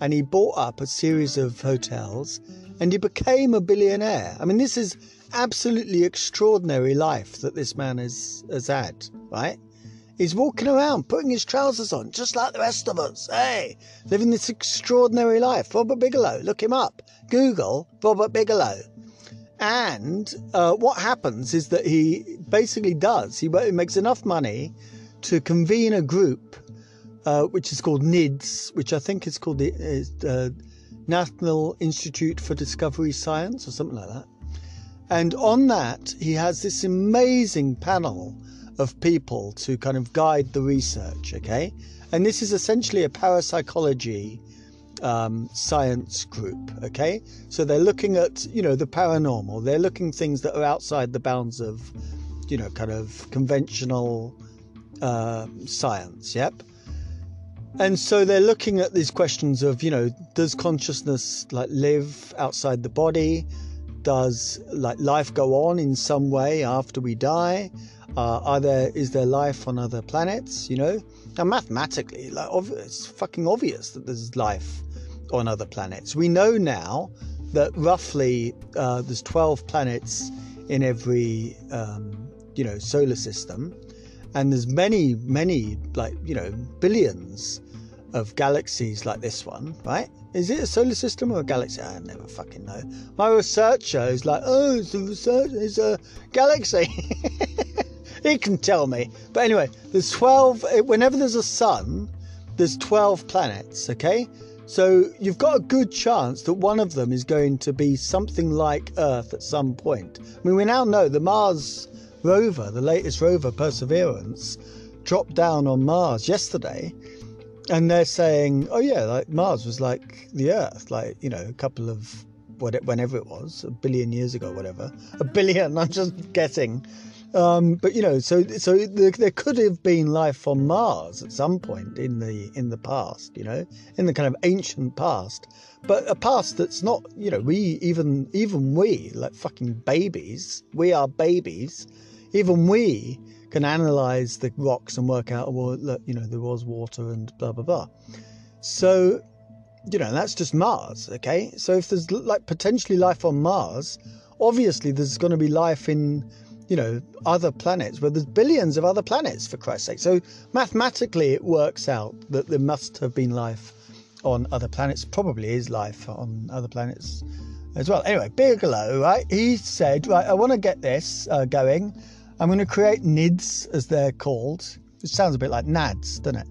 and he bought up a series of hotels and he became a billionaire. I mean, this is absolutely extraordinary life that this man has, has had, right? He's walking around, putting his trousers on, just like the rest of us. Hey, living this extraordinary life. Robert Bigelow, look him up. Google Robert Bigelow. And uh, what happens is that he basically does, he makes enough money to convene a group uh, which is called NIDS, which I think is called the uh, National Institute for Discovery Science or something like that. And on that, he has this amazing panel of people to kind of guide the research, okay? And this is essentially a parapsychology um, science group. Okay, so they're looking at you know the paranormal. They're looking things that are outside the bounds of you know kind of conventional uh, science. Yep. And so they're looking at these questions of you know does consciousness like live outside the body? Does like life go on in some way after we die? Uh, are there is there life on other planets? You know, now mathematically, like it's fucking obvious that there's life on other planets. We know now that roughly uh, there's 12 planets in every um, you know solar system, and there's many, many like you know billions of galaxies like this one, right? Is it a solar system or a galaxy? I never fucking know. My research shows like, oh, it's a research, it's a galaxy. he can tell me. But anyway, there's 12. Eh, whenever there's a sun, there's 12 planets. Okay, so you've got a good chance that one of them is going to be something like Earth at some point. I mean, we now know the Mars rover, the latest rover, Perseverance, dropped down on Mars yesterday. And they're saying, oh, yeah, like Mars was like the Earth, like, you know, a couple of what- whenever it was, a billion years ago, whatever. A billion, I'm just guessing. Um, but you know, so so there, there could have been life on Mars at some point in the in the past, you know, in the kind of ancient past, but a past that's not, you know, we even even we like fucking babies, we are babies, even we can analyze the rocks and work out, well, look, you know, there was water and blah blah blah. So, you know, that's just Mars, okay? So if there's like potentially life on Mars, obviously there's going to be life in you know, other planets where there's billions of other planets, for Christ's sake. So mathematically, it works out that there must have been life on other planets. Probably is life on other planets as well. Anyway, Bigelow, right? He said, right, I want to get this uh, going. I'm going to create NIDS, as they're called. It sounds a bit like NADS, doesn't it?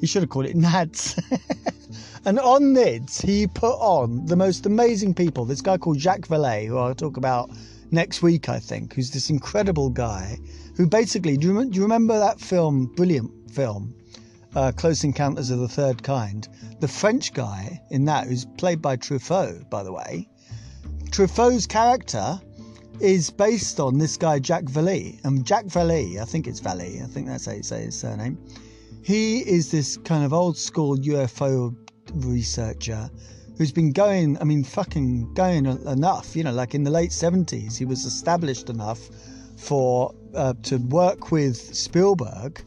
He should have called it NADS. and on NIDS, he put on the most amazing people. This guy called Jacques Vallée, who I'll talk about next week, I think, who's this incredible guy who basically, do you, do you remember that film, brilliant film, uh, Close Encounters of the Third Kind? The French guy in that, who's played by Truffaut, by the way, Truffaut's character is based on this guy, Jack Vallée. And Jack Vallée, I think it's Vallée, I think that's how you say his surname. He is this kind of old school UFO researcher who's been going, I mean, fucking going enough. You know, like in the late 70s, he was established enough for uh, to work with Spielberg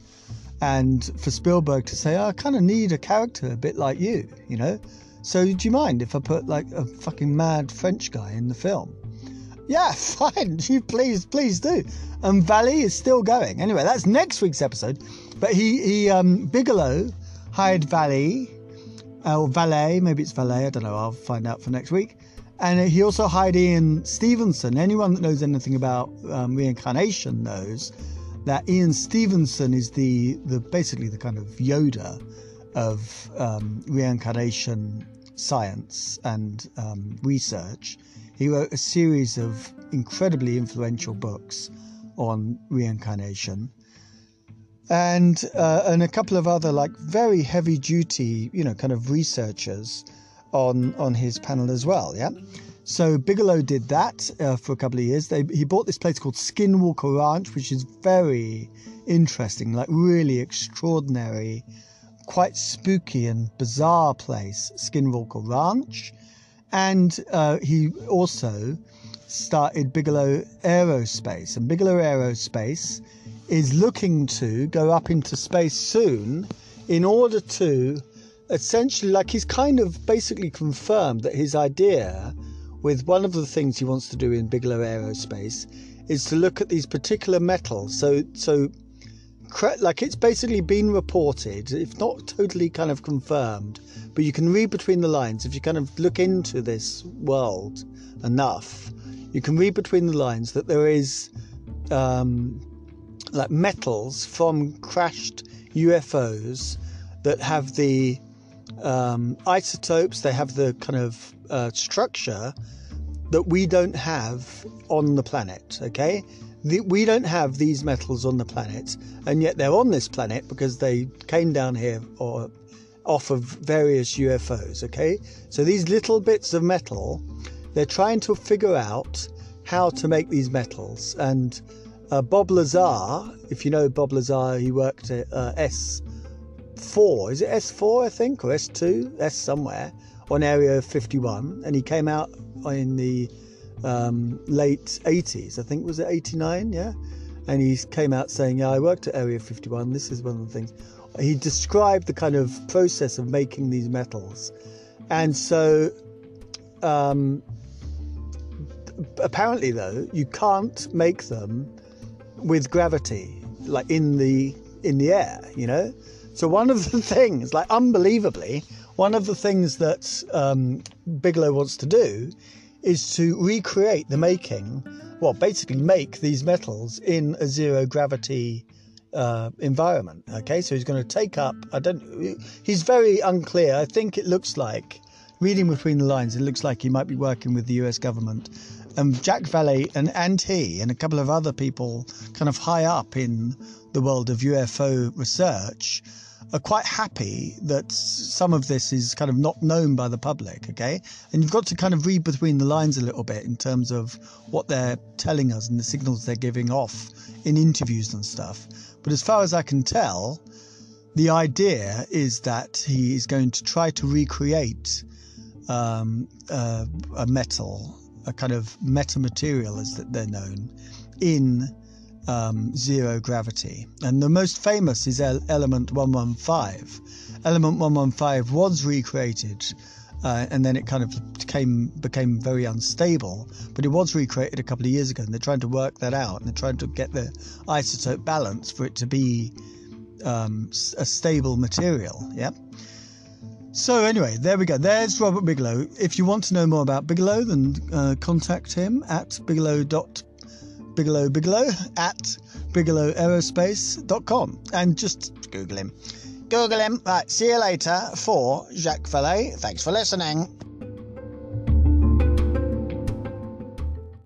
and for Spielberg to say, oh, I kind of need a character a bit like you, you know? So do you mind if I put like a fucking mad French guy in the film? Yeah, fine. You please, please do. And Valley is still going. Anyway, that's next week's episode. But he, he, um, Bigelow hired Valley or Valet, maybe it's Valet, I don't know, I'll find out for next week. And he also hired Ian Stevenson. Anyone that knows anything about um, reincarnation knows that Ian Stevenson is the, the basically the kind of Yoda of um, reincarnation science and um, research. He wrote a series of incredibly influential books on reincarnation and uh, and a couple of other like very heavy duty, you know, kind of researchers on on his panel as well. Yeah. So Bigelow did that uh, for a couple of years. They, he bought this place called Skinwalker Ranch, which is very interesting, like really extraordinary, quite spooky and bizarre place, Skinwalker Ranch. And uh, he also started Bigelow Aerospace. And Bigelow Aerospace is looking to go up into space soon in order to essentially, like, he's kind of basically confirmed that his idea with one of the things he wants to do in Bigelow Aerospace is to look at these particular metals. So, so like it's basically been reported, if not totally kind of confirmed, but you can read between the lines. If you kind of look into this world enough, you can read between the lines that there is um, like metals from crashed UFOs that have the um, isotopes, they have the kind of uh, structure that we don't have on the planet, okay? The, we don't have these metals on the planet, and yet they're on this planet because they came down here or off of various UFOs, okay? So these little bits of metal, they're trying to figure out how to make these metals. And uh, Bob Lazar, if you know Bob Lazar, he worked at uh, S4, is it S4, I think, or S2, S somewhere, on Area 51, and he came out in the um, late 80s, I think, was it 89, yeah? And he came out saying, Yeah, I worked at Area 51, this is one of the things. He described the kind of process of making these metals. And so, um, apparently, though, you can't make them with gravity, like in the in the air, you know. So one of the things, like unbelievably, one of the things that um, Bigelow wants to do is to recreate the making, well, basically make these metals in a zero gravity uh, environment. Okay, so he's going to take up. I don't. He's very unclear. I think it looks like, reading between the lines, it looks like he might be working with the U.S. government and Jack Valley and, and he and a couple of other people kind of high up in the world of UFO research are quite happy that some of this is kind of not known by the public, okay? And you've got to kind of read between the lines a little bit in terms of what they're telling us and the signals they're giving off in interviews and stuff. But as far as I can tell, the idea is that he is going to try to recreate um, uh, a metal, a kind of metamaterial as that they're known, in um, zero gravity. And the most famous is element 115. Element 115 was recreated. Uh, and then it kind of became became very unstable. But it was recreated a couple of years ago, and they're trying to work that out, and they're trying to get the isotope balance for it to be um, a stable material. Yeah. So anyway, there we go. There's Robert Bigelow. If you want to know more about Bigelow, then uh, contact him at bigelow Bigelow Bigelow at bigelowaerospace.com and just Google him. Google him. Right, see you later for Jacques Vallée. Thanks for listening.